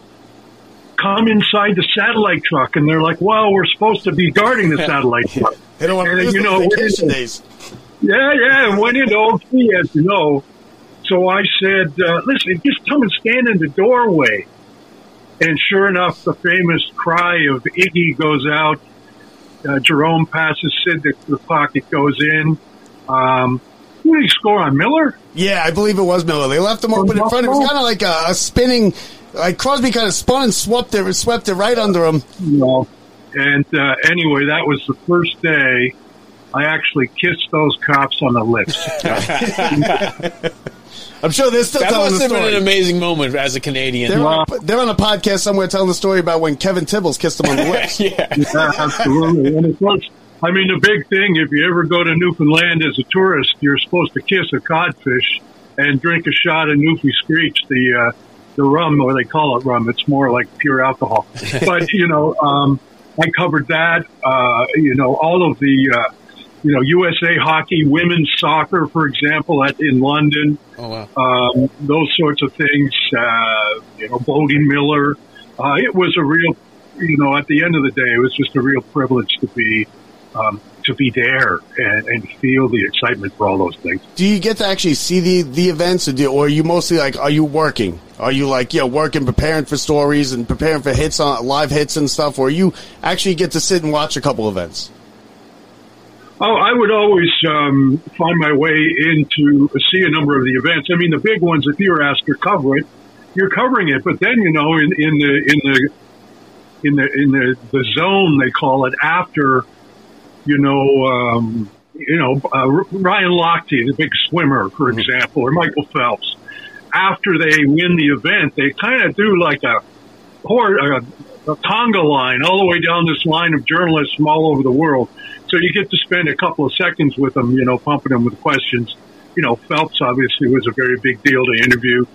come inside the satellite truck. And they're like, well, we're supposed to be guarding the satellite truck. They don't want to And, lose you the know, vacation we're- days. Yeah, yeah, and went into OT, as you know. So I said, uh, listen, just come and stand in the doorway. And sure enough, the famous cry of Iggy goes out. Uh, Jarome passes Sid the, the puck. It goes in. Um, who did he score on? Miller? Yeah, I believe it was Miller. They left him open in front. It was kind of like a, a spinning. Like Crosby kind of spun and swept it, swept it right under him. No. And uh, anyway, that was the first day I actually kissed those cops on the lips. I'm sure they're still That telling must the have been an amazing moment as a Canadian. They're on, a, they're on a podcast somewhere telling the story about when Kevin Tibbles kissed him on the lips. yeah. Yeah, absolutely. And of course, I mean, the big thing, if you ever go to Newfoundland as a tourist, you're supposed to kiss a codfish and drink a shot of Newfie Screech, the, uh, the rum, or they call it rum. It's more like pure alcohol. but, you know, um, I covered that, uh, you know, all of the, uh, you know, USA hockey, women's soccer, for example, at, in London, Oh wow. um, those sorts of things, uh, you know, Bode Miller. Uh, it was a real, you know, at the end of the day, it was just a real privilege to be, um, to be there and, and feel the excitement for all those things. Do you get to actually see the, the events, or, do, or are you mostly like, are you working? Are you like, you know, working, preparing for stories and preparing for hits on live hits and stuff, or you actually get to sit and watch a couple events? Oh, I would always um, find my way into see a number of the events. I mean, the big ones. If you're asked to cover it, you're covering it. But then, you know, in, in the in the in the in the the zone they call it after, you know, um, you know, uh, Ryan Lochte, the big swimmer, for example, or Michael Phelps. After they win the event, they kind of do like a a, a conga line all the way down this line of journalists from all over the world. So you get to spend a couple of seconds with them, you know, pumping them with questions. You know, Phelps obviously was a very big deal to interview.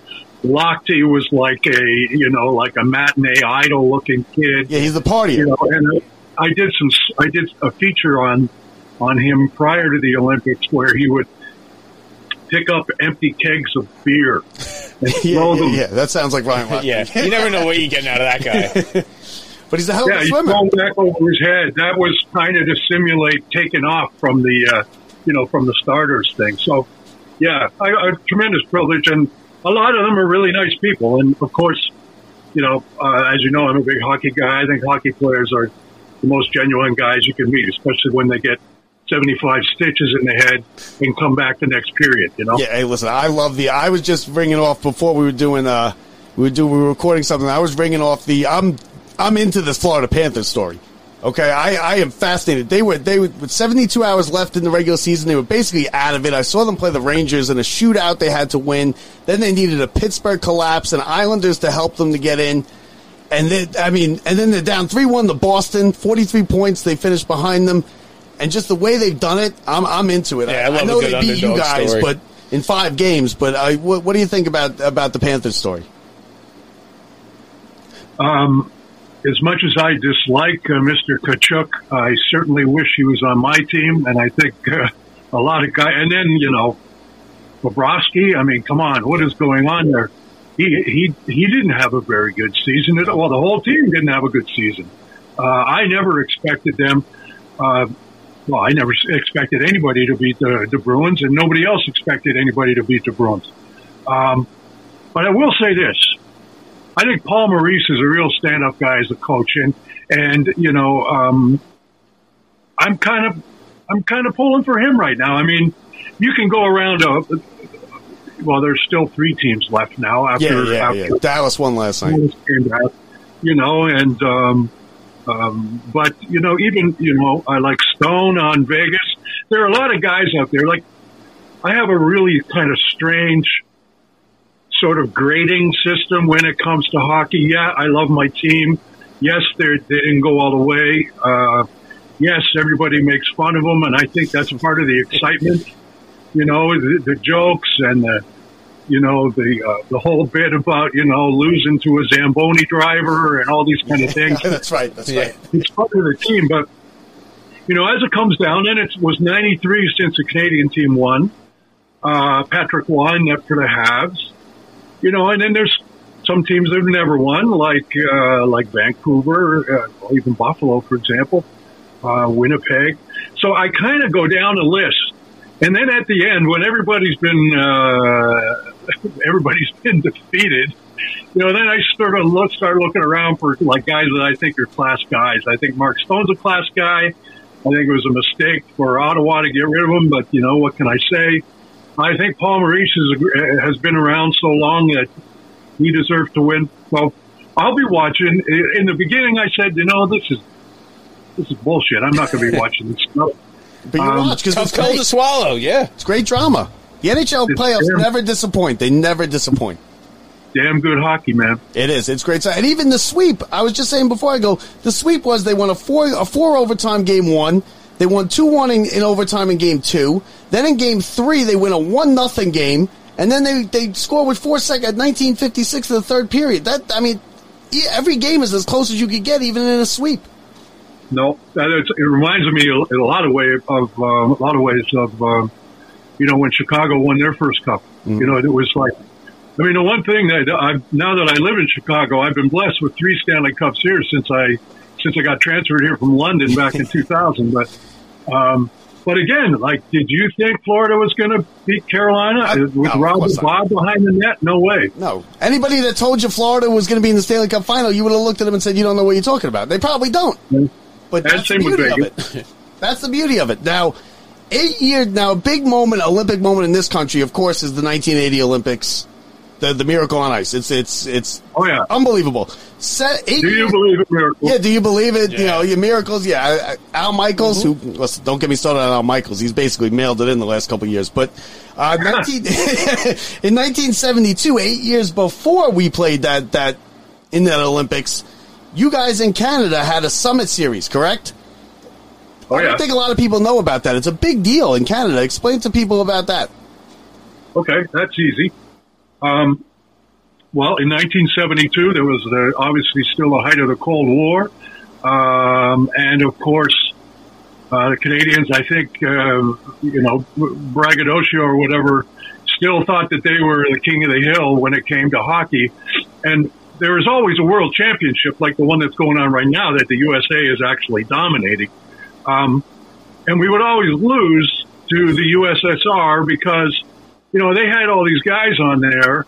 Lochte was like a, you know, like a matinee idol looking kid. Yeah, he's the party. You know, and I did some, I did a feature on, on him prior to the Olympics where he would pick up empty kegs of beer and yeah, throw yeah, them. yeah, that sounds like Ryan Lochte. Yeah. You never know what you're getting out of that guy. But he's a hell of Yeah, a he's swimmer. thrown back over his head. That was kind of to simulate taking off from the, uh, you know, from the starters thing. So, yeah, I, a tremendous privilege, and a lot of them are really nice people. And of course, you know, uh, as you know, I'm a big hockey guy. I think hockey players are the most genuine guys you can meet, especially when they get 75 stitches in the head and come back the next period. You know. Yeah, hey, listen, I love the. I was just ringing off before we were doing. Uh, we were doing. We were recording something. I was ringing off the. I'm. I'm into this Florida Panthers story. Okay, I, I am fascinated. They were they were with 72 hours left in the regular season. They were basically out of it. I saw them play the Rangers in a shootout. They had to win. Then they needed a Pittsburgh collapse and Islanders to help them to get in. And then I mean, and then they're down three one to Boston. 43 points. They finished behind them. And just the way they've done it, I'm I'm into it. Yeah, I love a know they beat you guys, story. but in five games. But uh, what, what do you think about about the Panthers story? Um, as much as I dislike uh, Mr. Tkachuk, I certainly wish he was on my team, and I think uh, a lot of guys. And then you know, Bobrovsky. I mean, come on, what is going on there? He he he didn't have a very good season. at Well, the whole team didn't have a good season. Uh, I never expected them. Uh, well, I never expected anybody to beat the, the Bruins, and nobody else expected anybody to beat the Bruins. Um, but I will say this: I think Paul Maurice is a real stand-up guy as a coach, and and you know, um, I'm kind of I'm kind of pulling for him right now. I mean, you can go around a. Well, there's still three teams left now. After, yeah, yeah, after yeah. Dallas won last night. You know, and um, um, but you know, even you know, I like Stone on Vegas. There are a lot of guys out there. Like, I have a really kind of strange sort of grading system when it comes to hockey. Yeah, I love my team. Yes, they they didn't go all the way. Uh, yes, everybody makes fun of them, and I think that's part of the excitement. You know, the, the jokes and the you know the uh, the whole bit about you know losing to a Zamboni driver and all these kind of things. that's right. That's right. It's part of the team, but you know, as it comes down, and it was '93 since the Canadian team won. Uh, Patrick won for the Habs you know, and then there's some teams that have never won, like uh, like Vancouver, uh, even Buffalo, for example, uh, Winnipeg. So I kind of go down a list, and then at the end, when everybody's been uh, everybody's been defeated, you know, then I sort of look, start looking around for like guys that I think are class guys. I think Mark Stone's a class guy. I think it was a mistake for Ottawa to get rid of him, but you know what can I say? I think Paul Maurice is, has been around so long that he deserves to win. Well, I'll be watching. In the beginning, I said, you know, this is this is bullshit. I'm not going to be watching this stuff. But you Um, watch because it's great. to swallow. Yeah. It's great drama. The NHL It's playoffs damn- never disappoint. They never disappoint. Damn good hockey, man. It is. It's great. And even the sweep. I was just saying before I go. The sweep was they won a four a four overtime game one. They won two one in, in overtime in game two. Then in game three they win a one nothing game, and then they they score with four seconds, nineteen fifty six of the third period. That I mean, every game is as close as you could get, even in a sweep. No, that is, it reminds me in a lot of way of uh, a lot of ways of um, you know when Chicago won their first cup. You know, it was like. I mean, the one thing that I now that I live in Chicago, I've been blessed with three Stanley Cups here since I since I got transferred here from London back in 2000. But um, but again, like, did you think Florida was going to beat Carolina I- with no, of Rob. Bob behind the net? No way. No, anybody that told you Florida was going to be in the Stanley Cup final, you would have looked at them and said, "You don't know what you're talking about." They probably don't. But And that's the beauty of it. That's the beauty of it. Now, eight years now, a big moment, Olympic moment in this country, of course, is the 1980 Olympics, the the Miracle on Ice. It's it's it's Oh yeah. unbelievable. Set, eight Do you years- believe in miracles? yeah, do you believe it? You know, your miracles. Yeah, I- I- Al Michaels, who listen, don't get me started on Al Michaels. He's basically mailed it in the last couple of years. But uh, 19, in 1972, eight years before we played that that in that Olympics, you guys in Canada had a summit series, correct? Oh I don't think a lot of people know about that. It's a big deal in Canada. Explain to people about that. Okay, that's easy. Um, well, in 1972, there was the, obviously still the height of the Cold War, um, and of course, uh, the Canadians. I think uh, you know braggadocio or whatever still thought that they were the king of the hill when it came to hockey, and there is always a world championship like the one that's going on right now that the USA is actually dominating. Um, and we would always lose to the USSR because you know, they had all these guys on there,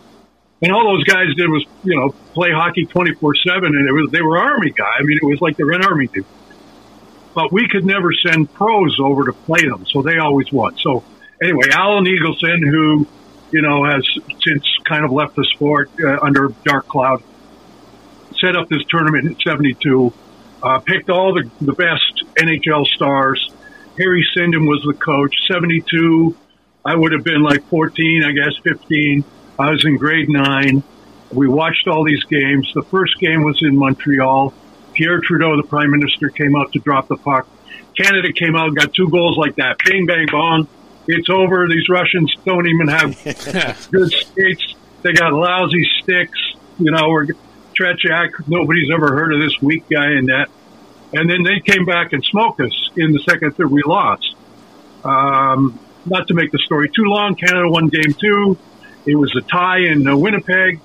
and all those guys did was, you know, play hockey twenty four seven, and it was they were army guy. I mean, it was like the Red Army did. But we could never send pros over to play them, so they always won. So anyway, Alan Eagleson, who you know has since kind of left the sport uh, under dark cloud, set up this tournament in '72. Uh, picked all the the best NHL stars. Harry Sinden was the coach. '72. I would have been like 14, I guess 15. I was in grade nine. We watched all these games. The first game was in Montreal. Pierre Trudeau, the prime minister, came out to drop the puck. Canada came out and got two goals like that. Bing, bang, bong. it's over. These Russians don't even have good skates. They got lousy sticks. You know, we're Tretiak. Nobody's ever heard of this weak guy and that. And then they came back and smoked us in the second third. We lost. Um, not to make the story too long, Canada won game two. It was a tie in uh, Winnipeg,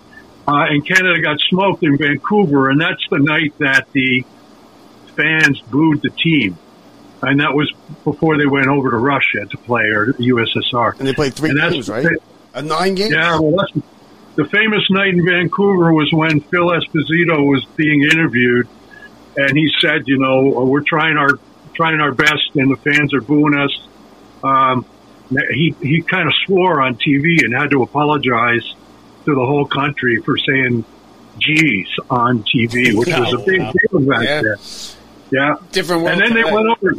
uh, and Canada got smoked in Vancouver, and that's the night that the fans booed the team. And that was before they went over to Russia to play or USSR. And they played three games, right? A nine game? Yeah, well, that's, the famous night in Vancouver was when Phil Esposito was being interviewed, and he said, "You know, we're trying our trying our best, and the fans are booing us." Um, he he kind of swore on TV and had to apologize to the whole country for saying "geez" on TV, which was a big deal back Yeah. then. Yeah, Different and then they went over.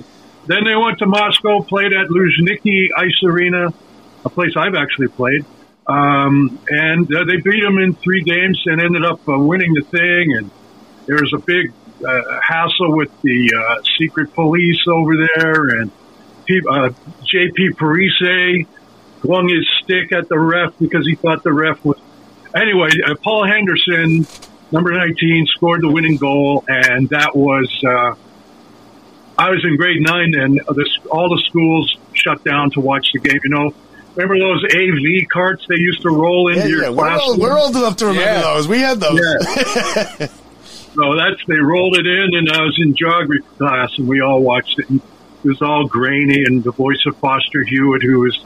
Then they went to Moscow, played at Luzhniki Ice Arena, a place I've actually played. Um, and uh, they beat them in three games and ended up uh, winning the thing. And there was a big uh, hassle with the uh, secret police over there. And uh, JP Parise flung his stick at the ref because he thought the ref was. Anyway, uh, Paul Henderson, number 19, scored the winning goal. And that was. Uh, I was in grade nine, and all the schools shut down to watch the game. You know, remember those AV carts they used to roll into Yeah, your yeah. We're old, we're old enough to remember Yeah. those. We had those. Yeah. so that's they rolled it in, and I was in geography class, and we all watched it. And it was all grainy, and the voice of Foster Hewitt, who was,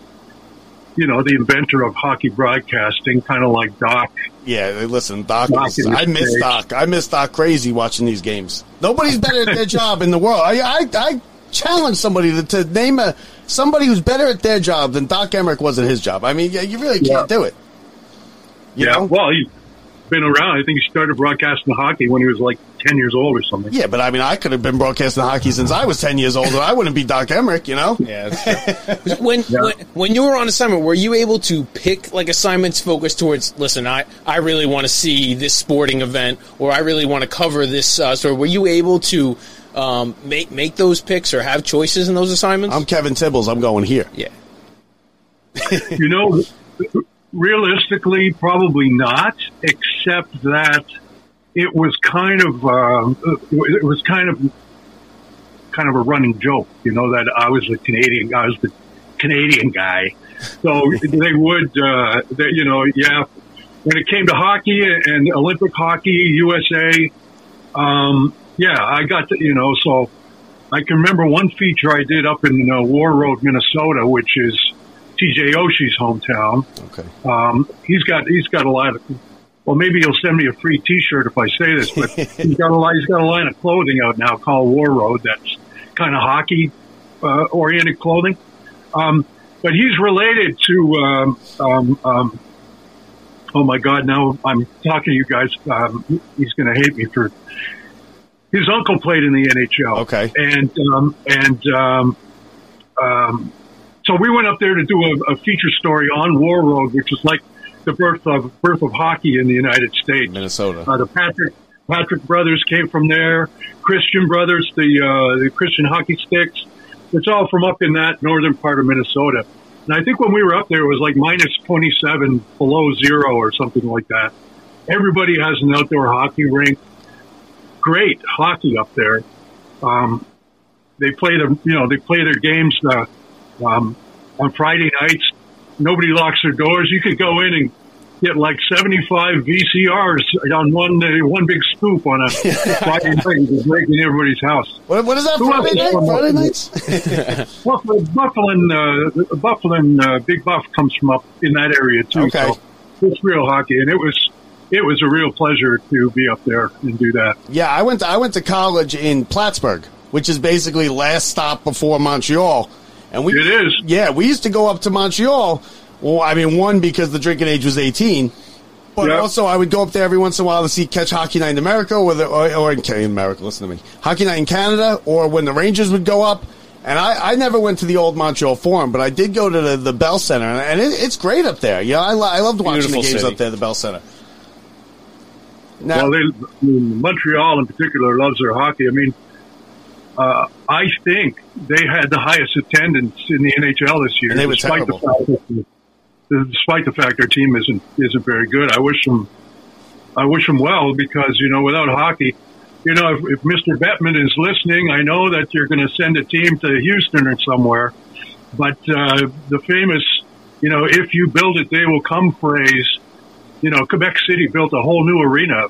you know, the inventor of hockey broadcasting, kind of like Doc. Yeah, listen, Doc. Doc is- in the I miss Doc. I miss Doc crazy watching these games. Nobody's better at their job in the world. I, I, I challenge somebody to, to name a somebody who's better at their job than Doc Emrick was at his job. I mean, yeah, you really can't Yeah. do it. You yeah, know? well, he's been around. I think he started broadcasting hockey when he was like ten years old or something. Yeah, but I mean, I could have been broadcasting hockey since I was ten years old, and I wouldn't be Doc Emrick. You know? Yeah, that's true. when, when when you were on assignment, were you able to pick like assignments focused towards? Listen, I I really want to see this sporting event, or I really want to cover this uh, story. Were you able to um, make make those picks or have choices in those assignments? I'm Kevin Tibbles. I'm going here. yeah. You know, realistically, probably not, except that it was kind of uh, it was kind of kind of a running joke, you know, that I was a Canadian, I was the Canadian guy. So they would, uh, they, you know, yeah. When it came to hockey and Olympic hockey, USA, um, yeah, I got to, you know, so I can remember one feature I did up in uh, Warroad, Minnesota, which is TJ Oshie's hometown. Okay. Um, he's got he's got a lot of. Well, maybe he'll send me a free T-shirt if I say this, but he's got a lot, he's got a line of clothing out now called Warroad. That's kind of hockey uh, oriented clothing. Um, but he's related to. Um, um, um, oh my God! Now I'm talking to you guys. Um, he's going to hate me for. His uncle played in the NHL. Okay. and um, and um, um, so we went up there to do a, a feature story on Warroad, which is like the birth of birth of hockey in the United States. Minnesota. Uh, the Patrick Patrick brothers came from there. Christian brothers, the uh, the Christian hockey sticks. It's all from up in that northern part of Minnesota. And I think when we were up there, it was like minus 27 below zero or something like that. Everybody has an outdoor hockey rink. Great hockey up there. Um, they play the, you know, they play their games uh, um, on Friday nights. Nobody locks their doors. You could go in and get like 75 VCRs on one uh, one big scoop on a Friday night, just breaking everybody's house. What, what is that? Who Friday night? Friday up- nights? Buffalo, Buffalo, uh, Buffalo, uh, Big Buff comes from up in that area too. Okay. So it's real hockey, and it was it was a real pleasure to be up there and do that. Yeah, I went. To, I went to college in Plattsburgh, which is basically last stop before Montreal. And we, It is. Yeah, we used to go up to Montreal. Well, I mean, one because the drinking age was eighteen, but Yeah. also I would go up there every once in a while to see catch Hockey Night in America or the or, or in, Ca- in America. Listen to me, Hockey Night in Canada, or when the Rangers would go up. And I, I never went to the old Montreal Forum, but I did go to the, the Bell Center, and, and it, it's great up there. You know, I, lo- I loved watching Beautiful the games city. up there, at the Bell Center. Now, Well, they, I mean, Montreal in particular loves their hockey. I mean, uh, I think they had the highest attendance in the NHL this year, And they were despite the fact that, despite the fact their team isn't isn't very good. I wish them I wish them well because you know without hockey, you know if, if Mr. Bettman is listening, I know that you're going to send a team to Houston or somewhere. But uh, the famous, you know, if you build it, they will come phrase. You know, Quebec City built a whole new arena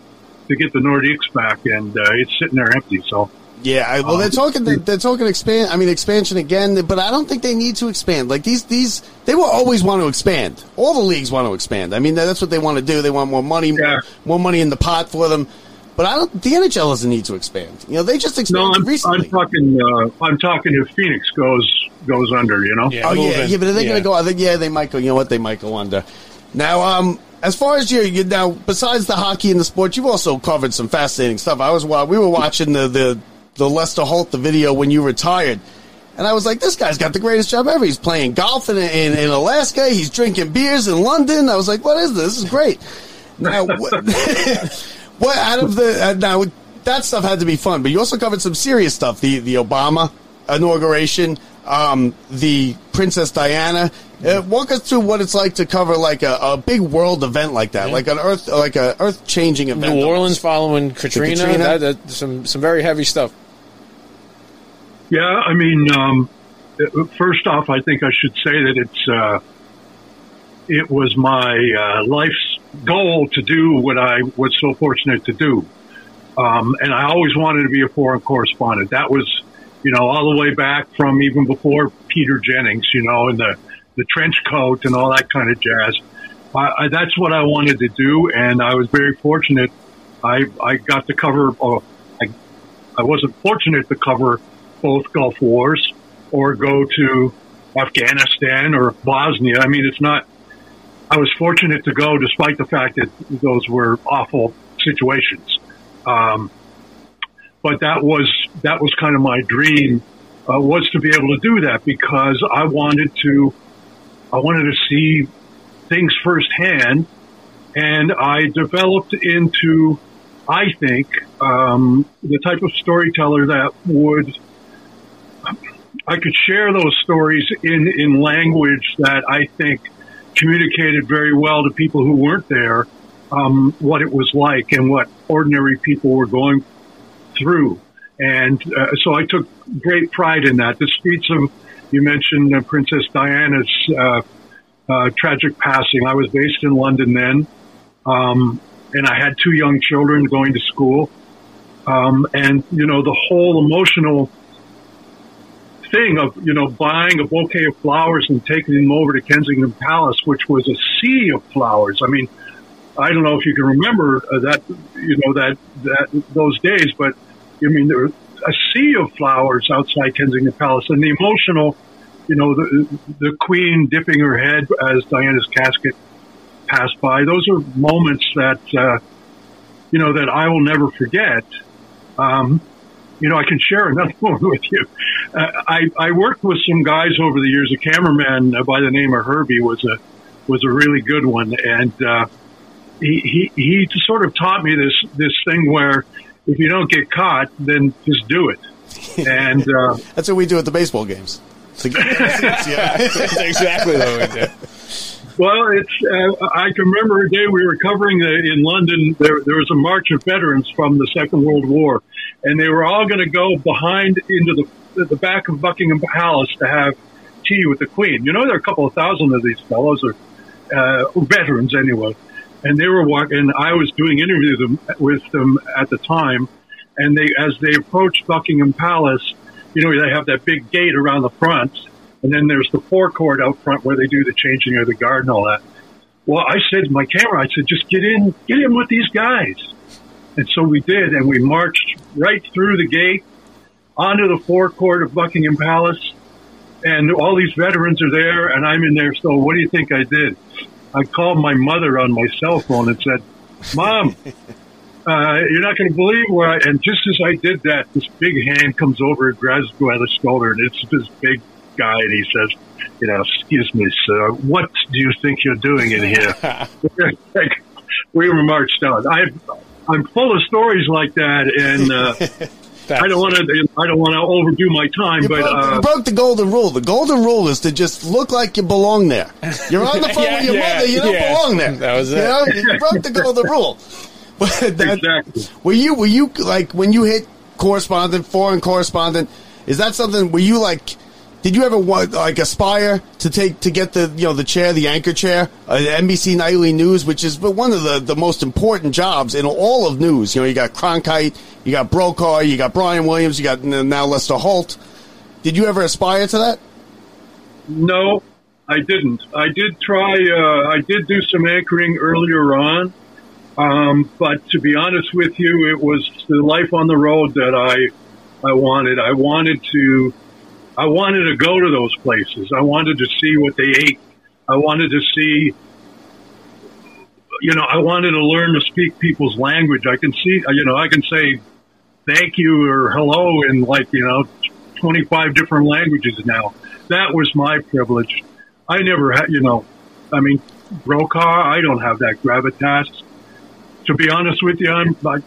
to get the Nordiques back, and uh, it's sitting there empty. So Yeah, I, well, they're talking. They're, they're talking expand. I mean, expansion again, but I don't think they need to expand. Like these, these, they will always want to expand. All the leagues want to expand. I mean, that's what they want to do. They want more money, Yeah. more, more money in the pot for them. But I don't. The NHL doesn't need to expand. You know, they just no, I'm, recently. I'm talking. Uh, I'm talking if Phoenix goes goes under. You know. Yeah. Oh yeah, yeah, but are they Yeah. going to go? I think yeah, they might go. You know what? They might go under. Now, um, as far as your, you now, besides the hockey and the sports, you've also covered some fascinating stuff. I was wa- we were watching the the the Lester Holt the video when you retired, and I was like, this guy's got the greatest job ever. He's playing golf in in, in Alaska. He's drinking beers in London. I was like, what is this? This is great. Now, what, what out of the uh, now that stuff had to be fun, but you also covered some serious stuff. The the Obama inauguration, um, the Princess Diana. Uh, walk us through what it's like to cover like a, a big world event like that, like an earth like a earth changing event. New Orleans following Katrina. Katrina. That, that, some some very heavy stuff. Yeah, I mean, um, uh, first off, I think I should say that it's uh, it was my uh, life's goal to do what I was so fortunate to do, um, and I always wanted to be a foreign correspondent. That was, you know, all the way back from even before Peter Jennings, you know, in the the trench coat and all that kind of jazz. I, I, that's what I wanted to do, and I was very fortunate. I I got to cover. Uh, I I wasn't fortunate to cover both Gulf Wars or go to Afghanistan or Bosnia. I mean, it's not. I was fortunate to go, despite the fact that those were awful situations. Um, but that was that was kind of my dream uh, was to be able to do that because I wanted to I wanted to see things firsthand, and I developed into I think um, the type of storyteller that would I could share those stories in in language that I think communicated very well to people who weren't there um, what it was like and what ordinary people were going through. And uh, so I took great pride in that. The streets of you mentioned uh, Princess Diana's uh, uh, tragic passing. I was based in London then, um, and I had two young children going to school. Um, and you know the whole emotional thing of you know buying a bouquet of flowers and taking them over to Kensington Palace, which was a sea of flowers. I mean, I don't know if you can remember uh, that you know that that those days, but I mean there a sea of flowers outside Kensington Palace, and the emotional, you know, the the Queen dipping her head as Diana's casket passed by. Those are moments that uh, you know that I will never forget. Um, you know, I can share another one with you. Uh, I, I worked with some guys over the years. A cameraman uh, by the name of Herbie was a was a really good one, and uh, he, he he sort of taught me this this thing where if you don't get caught, then just do it. And uh, That's what we do at the baseball games. Yeah. That's exactly what we did. Well, it's. Uh, I can remember a day we were covering uh, in London. There, there was a march of veterans from the Second World War, and they were all going to go behind into the the back of Buckingham Palace to have tea with the Queen. You know, there are a couple of thousand of these fellows, or uh, veterans anyway, and they were walking. And I was doing interviews with them at the time, and they as they approached Buckingham Palace, you know, they have that big gate around the front. And then there's the forecourt out front where they do the changing of the guard and all that. Well, I said to my camera, I said, just get in, get in with these guys. And so we did, and we marched right through the gate onto the forecourt of Buckingham Palace. And all these veterans are there, and I'm in there. So what do you think I did? I called my mother on my cell phone and said, Mom, uh, you're not going to believe where I, and just as I did that, this big hand comes over and grabs me by the shoulder, and it's this big guy, and he says, you know, excuse me, sir, what do you think you're doing in here? Like, we were marched out. I, I'm full of stories like that, and uh, I don't want to. I don't want to overdo my time, You but broke, uh, you broke the golden rule. The golden rule is to just look like you belong there. You're on the phone Yeah, with your yeah, mother. You don't yeah. belong there. That was You it. know, you broke the golden rule. But that, Exactly. were you were you like when you hit correspondent, foreign correspondent? Is that something? Were you like? Did you ever want like aspire to take to get the you know the chair, the anchor chair, uh, NBC Nightly News, which is one of the the most important jobs in all of news. You know, you got Cronkite, you got Brokaw, you got Brian Williams, you got now Lester Holt. Did you ever aspire to that? No, I didn't. I did try. Uh, I did do some anchoring earlier on, um, but to be honest with you, it was the life on the road that I I wanted. I wanted to. I wanted to go to those places. I wanted to see what they ate. I wanted to see. You know, I wanted to learn to speak people's language. I can see. You know, I can say thank you or hello in like you know 25 different languages now. That was my privilege. I never had, you know, I mean, Brokaw, I don't have that gravitas. To be honest with you, I'm like,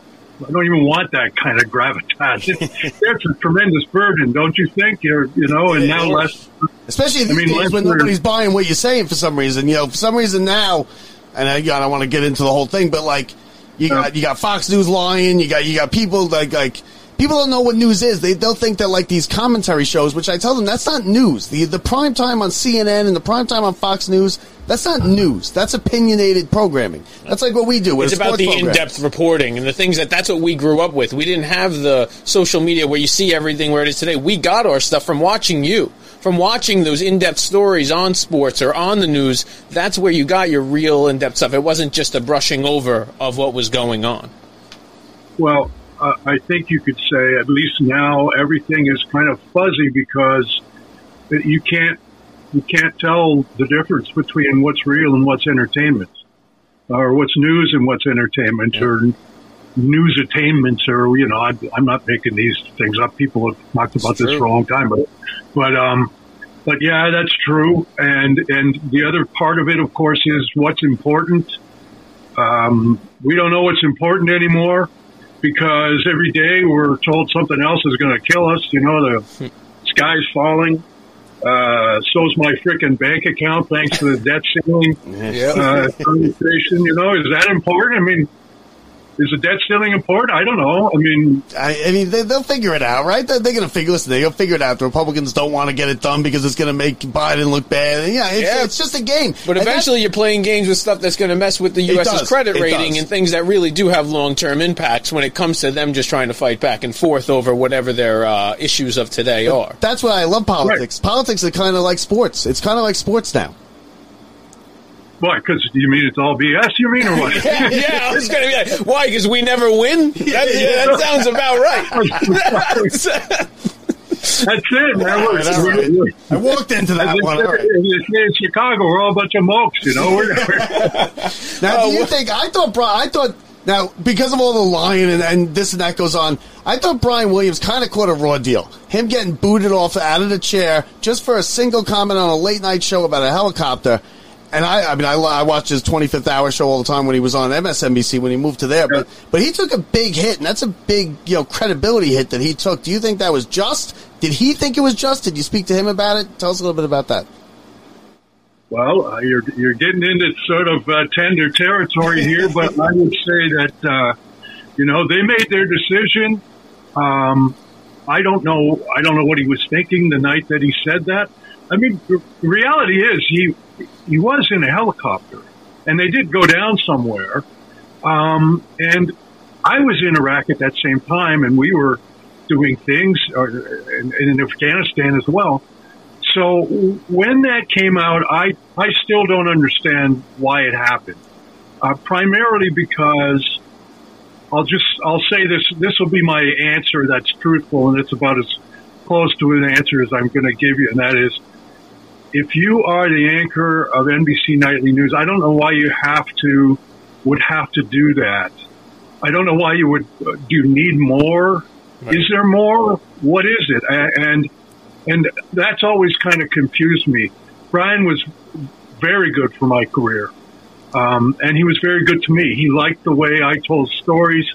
I don't even want that kind of gravitas. It's, it's a tremendous burden, don't you think? You're, you know, and now less. Especially I mean, days when nobody's buying what you're saying for some reason. You know, for some reason now, and I, I don't want to get into the whole thing, but like you got you got Fox News lying. You got you got people like like people don't know what news is. They they'll think that like these commentary shows, which I tell them that's not news. The the prime time on CNN and the prime time on Fox News, that's not news. That's opinionated programming. That's like what we do. It's about the in-depth reporting and the things that that's what we grew up with. We didn't have the social media where you see everything where it is today. We got our stuff from watching you, from watching those in-depth stories on sports or on the news. That's where you got your real in-depth stuff. It wasn't just a brushing over of what was going on. Well, uh, I think you could say at least now everything is kind of fuzzy because you can't you can't tell the difference between what's real and what's entertainment, or what's news and what's entertainment, or news attainments, or you know, I, I'm not making these things up. People have talked about this true. for a long time, but but um, but yeah, that's true. And and the other part of it, of course, is what's important. Um, we don't know what's important anymore because every day we're told something else is going to kill us. You know, the sky's falling. Uh, so's my freaking bank account thanks to the debt ceiling uh, conversation. You know, is that important? I mean, is the debt ceiling important? I don't know. I mean, I, I mean, they, they'll figure it out, right? They're, they're going to figure. Listen, they'll figure it out. The Republicans don't want to get it done because it's going to make Biden look bad. Yeah, it's, Yeah. it's just a game. But And eventually, you're playing games with stuff that's going to mess with the It U.S.'s credit It rating does. and things that really do have long-term impacts when it comes to them just trying to fight back and forth over whatever their uh, issues of today are. That's why I love politics. Politics are kind of like sports. It's kind of like sports now. Why? Because you mean it's all BS? You mean or what? yeah, yeah, I was going to be like, why? Because we never win? That, yeah, that sounds about right. That's it, man. Look, all right. we're- I walked into that they one. say- All right. as in Chicago, we're all a bunch of mokes, you know. We're, Now, Oh, do you oh, think? I thought. Bri- I thought. Now, because of all the lying and, and this and that goes on, I thought Brian Williams kind of caught a raw deal. Him getting booted off out of the chair just for a single comment on a late night show about a helicopter. And I, I mean, I, I watched his 25th hour show all the time when he was on MSNBC when he moved to there. But, but he took a big hit, and that's a big, you know, credibility hit that he took. Do you think that was just? Did he think it was just? Did you speak to him about it? Tell us a little bit about that. well, uh, you're you're getting into sort of uh, tender territory here, but I would say that uh, you know they made their decision. Um, I don't know. I don't know what he was thinking the night that he said that. I mean, the reality is he he was in a helicopter, and they did go down somewhere. Um, and I was in Iraq at that same time, and we were doing things uh, in, in Afghanistan as well. So when that came out, I I still don't understand why it happened. Uh, primarily because I'll just I'll say this this will be my answer that's truthful and it's about as close to an answer as I'm going to give you, and that is if you are the anchor of NBC Nightly News, I don't know why you have to would have to do that. I don't know why you would. uh, Do you need more? Is there more? What is it? And and that's always kind of confused me. Brian was very good for my career, um, and he was very good to me. He liked the way I told stories.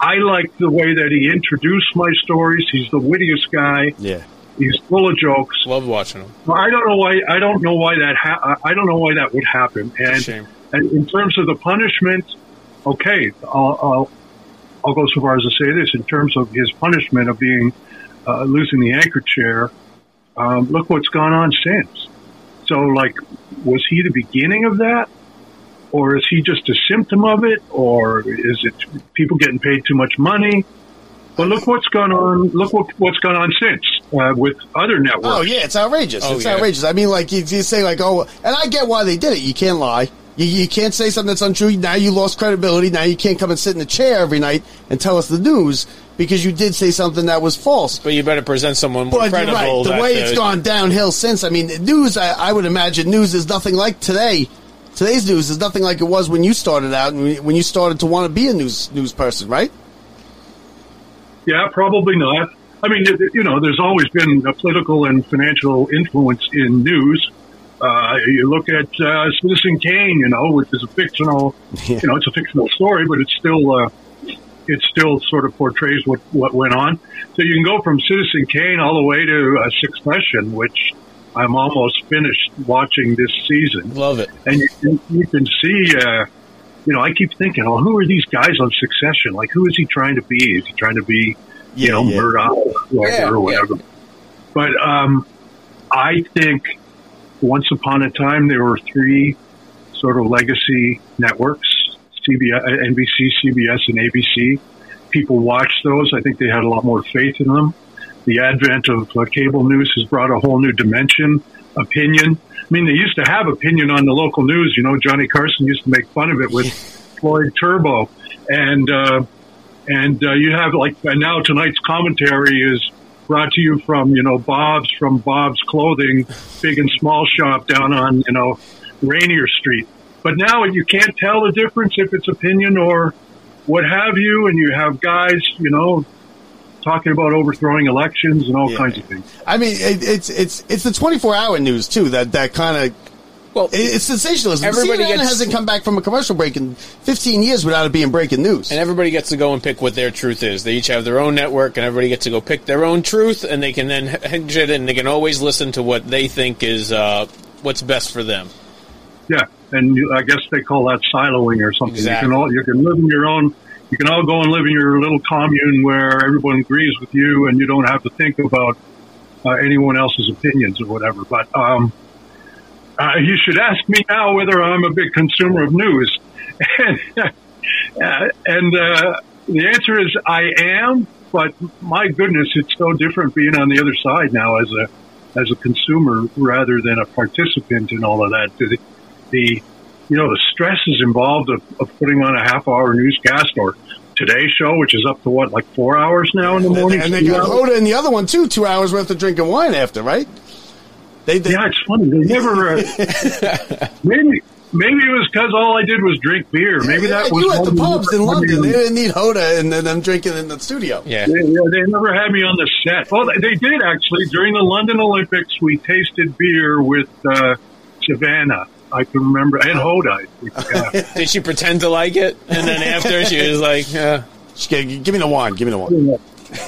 I liked the way that he introduced my stories. He's the wittiest guy. Yeah. He's full of jokes. Love watching him. I don't know why. I don't know why that. Ha- I don't know why that would happen. And, and in terms of the punishment, okay, I'll, I'll I'll go so far as to say this: in terms of his punishment of being uh, losing the anchor chair, um, look what's gone on since. So, like, was he the beginning of that, or is he just a symptom of it, or is it people getting paid too much money? But look what's gone on. Look what, what's gone on since uh, with other networks. Oh yeah, it's outrageous. Oh, it's yeah. outrageous. I mean, like you, you say, like oh, and I get why they did it. You can't lie. You, you can't say something that's untrue. Now you lost credibility. Now you can't come and sit in a chair every night and tell us the news because you did say something that was false. But you better present someone more But you're credible. right. The that way it's gone downhill since. I mean, news. I, I would imagine news is nothing like today. Today's news is nothing like it was when you started out and when you started to want to be a news news person, right? Yeah, probably not. I mean, you know, there's always been a political and financial influence in news. Uh, you look at uh, Citizen Kane, you know, which is a fictional, Yeah. you know, it's a fictional story, but it's still, uh, it still sort of portrays what, what went on. So you can go from Citizen Kane all the way to uh, Succession, which I'm almost finished watching this season Love it. and you, can- you can see, uh, you know, I keep thinking, oh, who are these guys on Succession? Like, who is he trying to be? Is he trying to be, you Yeah, know, yeah. Murdoch or Yeah, or whatever? But um, I think once upon a time there were three sort of legacy networks: CBS, uh, NBC, CBS, and ABC. People watched those. I think they had a lot more faith in them. The advent of uh, cable news has brought a whole new dimension, opinion. I mean, they used to have opinion on the local news. You know, Johnny Carson used to make fun of it with Floyd Turbo, and uh, and uh, you have like and now tonight's commentary is brought to you from you know Bob's from Bob's Clothing, big and small shop down on you know Rainier Street. But now you can't tell the difference if it's opinion or what have you, and you have guys you know talking about overthrowing elections and all Yeah. kinds of things. I mean, it, it's it's it's the twenty four hour news too that that kind of. Well, It's sensationalism. Everybody CNN gets- hasn't come back from a commercial break in 15 years without it being breaking news. and everybody gets to go and pick what their truth is. They each have their own network, and everybody gets to go pick their own truth, and they can then hedge it, and they can always listen to what they think is uh, what's best for them. Yeah, and you, I guess they call that siloing or something. Exactly. You can all you can live in your own. You can all go and live in your little commune where everyone agrees with you, and you don't have to think about uh, anyone else's opinions or whatever. But um, uh, you should ask me now whether I'm a big consumer of news, and, uh, and uh, the answer is I am. But my goodness, it's so different being on the other side now as a as a consumer rather than a participant in all of that. The, the you know the stresses involved of, of putting on a half hour newscast or Today Show, which is up to what like four hours now in the and, morning. and then you got Hoda in the other one too, two hours worth of drinking wine after, right? They, they Yeah, it's funny. They never. Uh, maybe maybe it was because all I did was drink beer. Maybe that like was you at the pubs in London. They didn't need Hoda and then them drinking in the studio. Yeah. They, yeah, they never had me on the set. Well, they, they did actually during the London Olympics. We tasted beer with uh, Savannah. I can remember and Hoda. I think, uh, Did she pretend to like it, and then after she was like, uh, Just give, give me the wine. Give me the wine.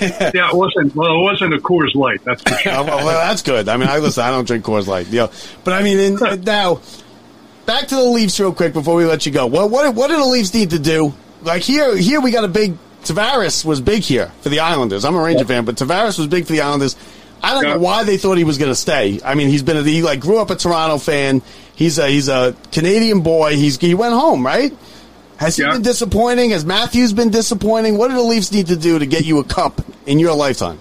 yeah, it wasn't. Well, it wasn't a Coors Light. That's for sure. Oh, well, well, that's good. I mean, I listen. I don't drink Coors Light, you know. But I mean, in, now back to the Leafs real quick before we let you go. Well, what what do the Leafs need to do? Like here, here we got a big. Tavares was big here for the Islanders. I'm a Ranger fan, but Tavares was big for the Islanders. I don't know why they thought he was going to stay. I mean, he's been a, he like grew up a Toronto fan. He's a he's a Canadian boy. He's he went home, right? Has he Yeah. been disappointing? Has Matthews been disappointing? What do the Leafs need to do to get you a cup in your lifetime?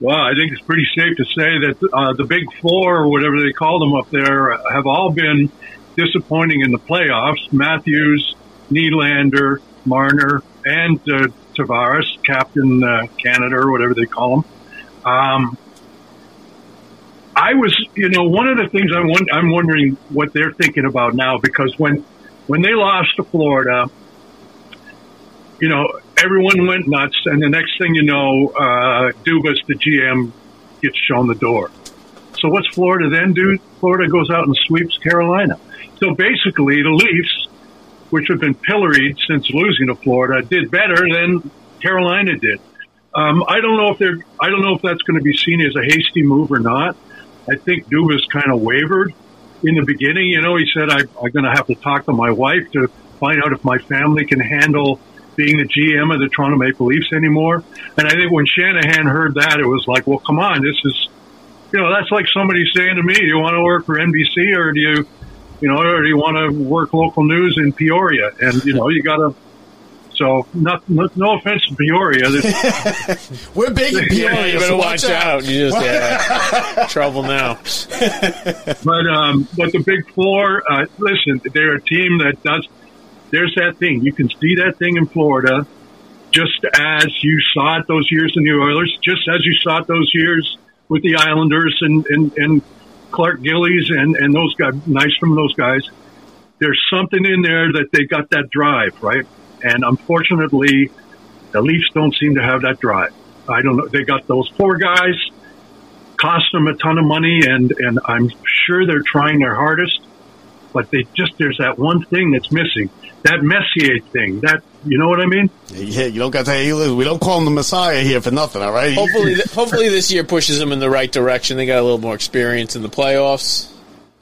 Well, I think it's pretty safe to say that uh, the big four, or whatever they call them up there, have all been disappointing in the playoffs. Matthews, Nylander, Marner, and uh, Tavares, Captain uh, Canada, or whatever they call him. Um, I was, you know, one of the things I'm, I'm wondering what they're thinking about now because when when they lost to Florida, you know, everyone went nuts, and the next thing you know, uh, Dubas, the GM, gets shown the door. So what's Florida then do? Florida goes out and sweeps Carolina. So basically, the Leafs which have been pilloried since losing to Florida, did better than Carolina did. Um, I don't know if they're. I don't know if that's going to be seen as a hasty move or not. I think Dubas kind of wavered in the beginning. You know, he said, I, "I'm going to have to talk to my wife to find out if my family can handle being the GM of the Toronto Maple Leafs anymore." And I think when Shanahan heard that, it was like, "Well, come on, this is." You know, that's like somebody saying to me, "Do you want to work for NBC or do you, you know, or do you want to work local news in Peoria?" And you know, you got to so, not, not, no offense to Peoria. We're big in Peoria. you better so watch out. You just yeah, trouble now. but um, but the Big Four, uh, listen, they're a team that does. There's that thing. You can see that thing in Florida, just as you saw it those years in the Oilers, just as you saw it those years with the Islanders and and, and Clark Gillies and and those guys. Nice from those guys. There's something in there that they got that drive, right? And unfortunately, the Leafs don't seem to have that drive. I don't know. They got those four guys, cost them a ton of money, and, and I'm sure they're trying their hardest, but they just, there's that one thing that's missing. That Messier thing. That, you know what I mean? Yeah, you don't got to. We don't call him the Messiah here for nothing. All right. Hopefully, hopefully this year pushes them in the right direction. They got a little more experience in the playoffs.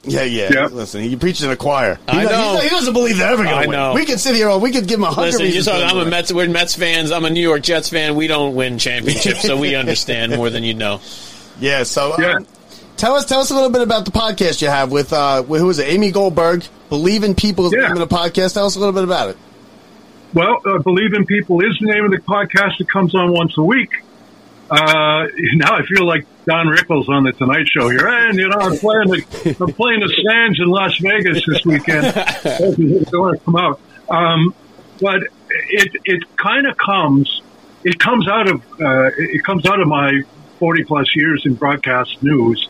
Yeah, yeah. Yeah. Listen, he preaches in a choir. He, I does- know. He, doesn't believe they're ever I going to know. We could sit here. We could give him a hundred Listen, you reasons. saw, I'm a win. Mets. We're Mets fans. I'm a New York Jets fan. We don't win championships, so we understand more than you know. Yeah. So, Yeah. um, tell us, tell us a little bit about the podcast you have with, uh, with who is it? Amy Goldberg. Believe in people is the Yeah. name of the podcast. Tell us a little bit about it. Well, uh, Believe in People is the name of the podcast that comes on once a week. Uh, now I feel like Don Rickles on the Tonight Show here, and you know I'm playing the I'm playing the Sands in Las Vegas this weekend. They want to come out, um, but it it kind of comes it comes out of uh, it comes out of my 40 plus years in broadcast news,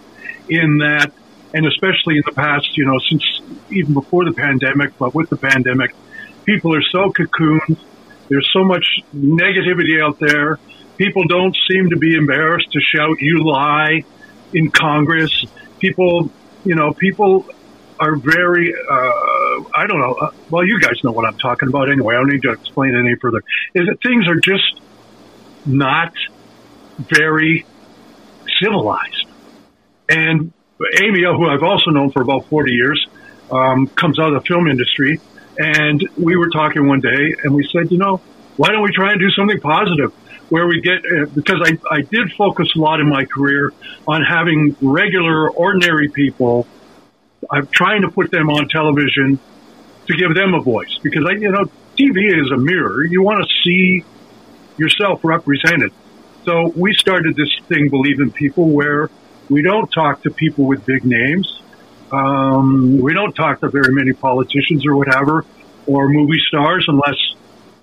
in that, and especially in the past, you know, since even before the pandemic, but with the pandemic, people are so cocooned. There's so much negativity out there. People don't seem to be embarrassed to shout "you lie" in Congress. People, you know, people are very. Uh, I don't know. Uh, well, you guys know what I'm talking about anyway. I don't need to explain any further. Is that things are just not very civilized. And Amy, who I've also known for about 40 years, um, comes out of the film industry. And we were talking one day and we said, you know, why don't we try and do something positive where we get, uh, because I, I did focus a lot in my career on having regular, ordinary people. I'm trying to put them on television to give them a voice because I, you know, TV is a mirror. You want to see yourself represented. So we started this thing, Believe in People, where we don't talk to people with big names. Um, we don't talk to very many politicians or whatever, or movie stars, unless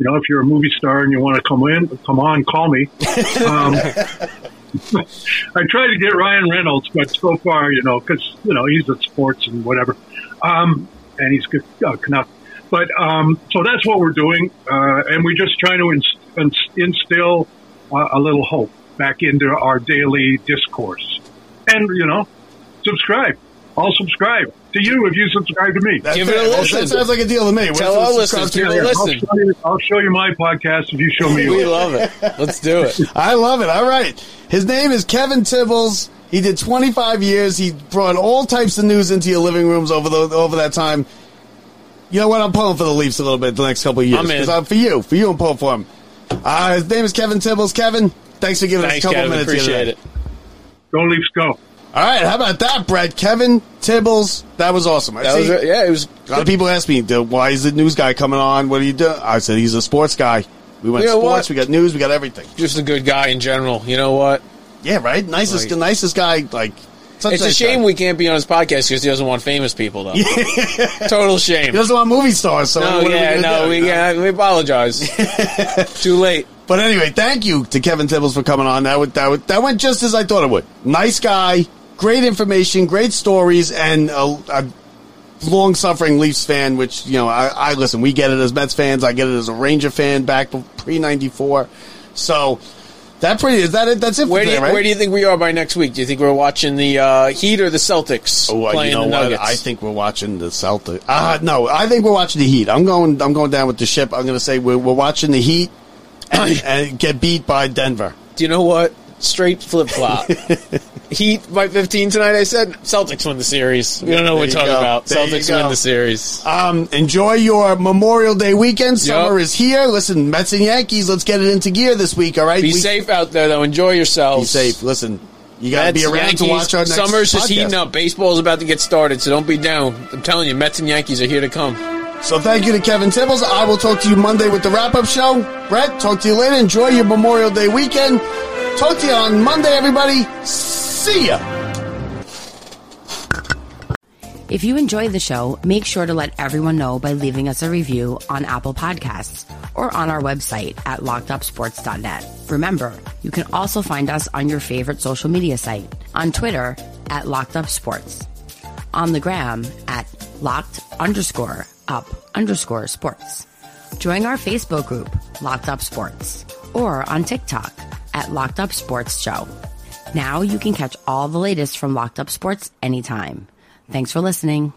you know if you're a movie star and you want to come in, come on, call me. Um, I tried to get Ryan Reynolds, but so far, you know, because you know he's at sports and whatever, um, and he's good uh. But um, so that's what we're doing, uh, and we're just trying to inst- instill uh, a little hope back into our daily discourse. And you know, subscribe. I'll subscribe to you if you subscribe to me. That's Give it a That- listen. That sounds like a deal to me. Tell We'll our listeners, to give you. it a I'll listen. show, you, I'll show you my podcast if you show me We yours. love it. Let's do it. I love it. All right. His name is Kevin Tibbles. He did 25 years. He brought all types of news into your living rooms over the over that time. You know what? I'm pulling for the Leafs a little bit the next couple of years. I'm in. 'Cause I'm for you. For you, I'm pulling for him. Uh, his name is Kevin Tibbles. Kevin, thanks for giving Thanks, us a couple Kevin. minutes. Appreciate it. Go Leafs, go. All right. How about that, Brett? Kevin Tibbles. That was awesome. I That see- yeah. It was. A lot of people ask me, "Dude, why is the news guy coming on? What do you do? I said, he's a sports guy. We went You know sports, what? we got news, we got everything. Just a good guy in general. You know what? Yeah, right? Nicest, Like- nicest guy, like, such It's a nice shame guy. we can't be on his podcast because he doesn't want famous people, though. Total shame. He doesn't want movie stars, so No, what are yeah, we gonna no, do, we yeah, we apologize. Too late. But anyway, thank you to Kevin Tibbles for coming on. That would, that would, that went just as I thought it would. Nice guy, great information, great stories, and a, a long suffering Leafs fan. Which you know, I, I listen. We get it as Mets fans. I get it as a Ranger fan back pre '94. So That pretty is that it? That's it. Where for do you, right? where do you think we are by next week? Do you think we're watching the uh, Heat or the Celtics Oh, uh, playing you know the what? Nuggets? I think we're watching the Celtics. Uh, no, I think we're watching the Heat. I'm going. I'm going down with the ship. I'm going to say we're, we're watching the Heat and, and get beat by Denver. Do you know what? Straight flip flop. Heat by 15 tonight. I said Celtics win the series. We don't know what we're talking go. about. There Celtics win the series. Um, enjoy your Memorial Day weekend. Summer Yep. is here. Listen, Mets and Yankees. Let's get it into gear this week. All right. Be We- safe out there, though. Enjoy yourselves. Be safe. Listen, you got to be around to watch our next Summer's just heating up. Baseball is about to get started, so don't be down. I'm telling you, Mets and Yankees are here to come. So thank you to Kevin Tibbles. I will talk to you Monday with the wrap up show. Brett, talk to you later. Enjoy your Memorial Day weekend. Talk to you on Monday, everybody. See ya. If you enjoyed the show, make sure to let everyone know by leaving us a review on Apple Podcasts or on our website at lockedupsports.net. Remember, you can also find us on your favorite social media site, on Twitter at lockedupsports, on the gram at locked underscore up underscore sports. Join our Facebook group, Locked Up Sports, or on TikTok at Locked Up Sports Show. Now you can catch all the latest from Locked Up Sports anytime. Thanks for listening.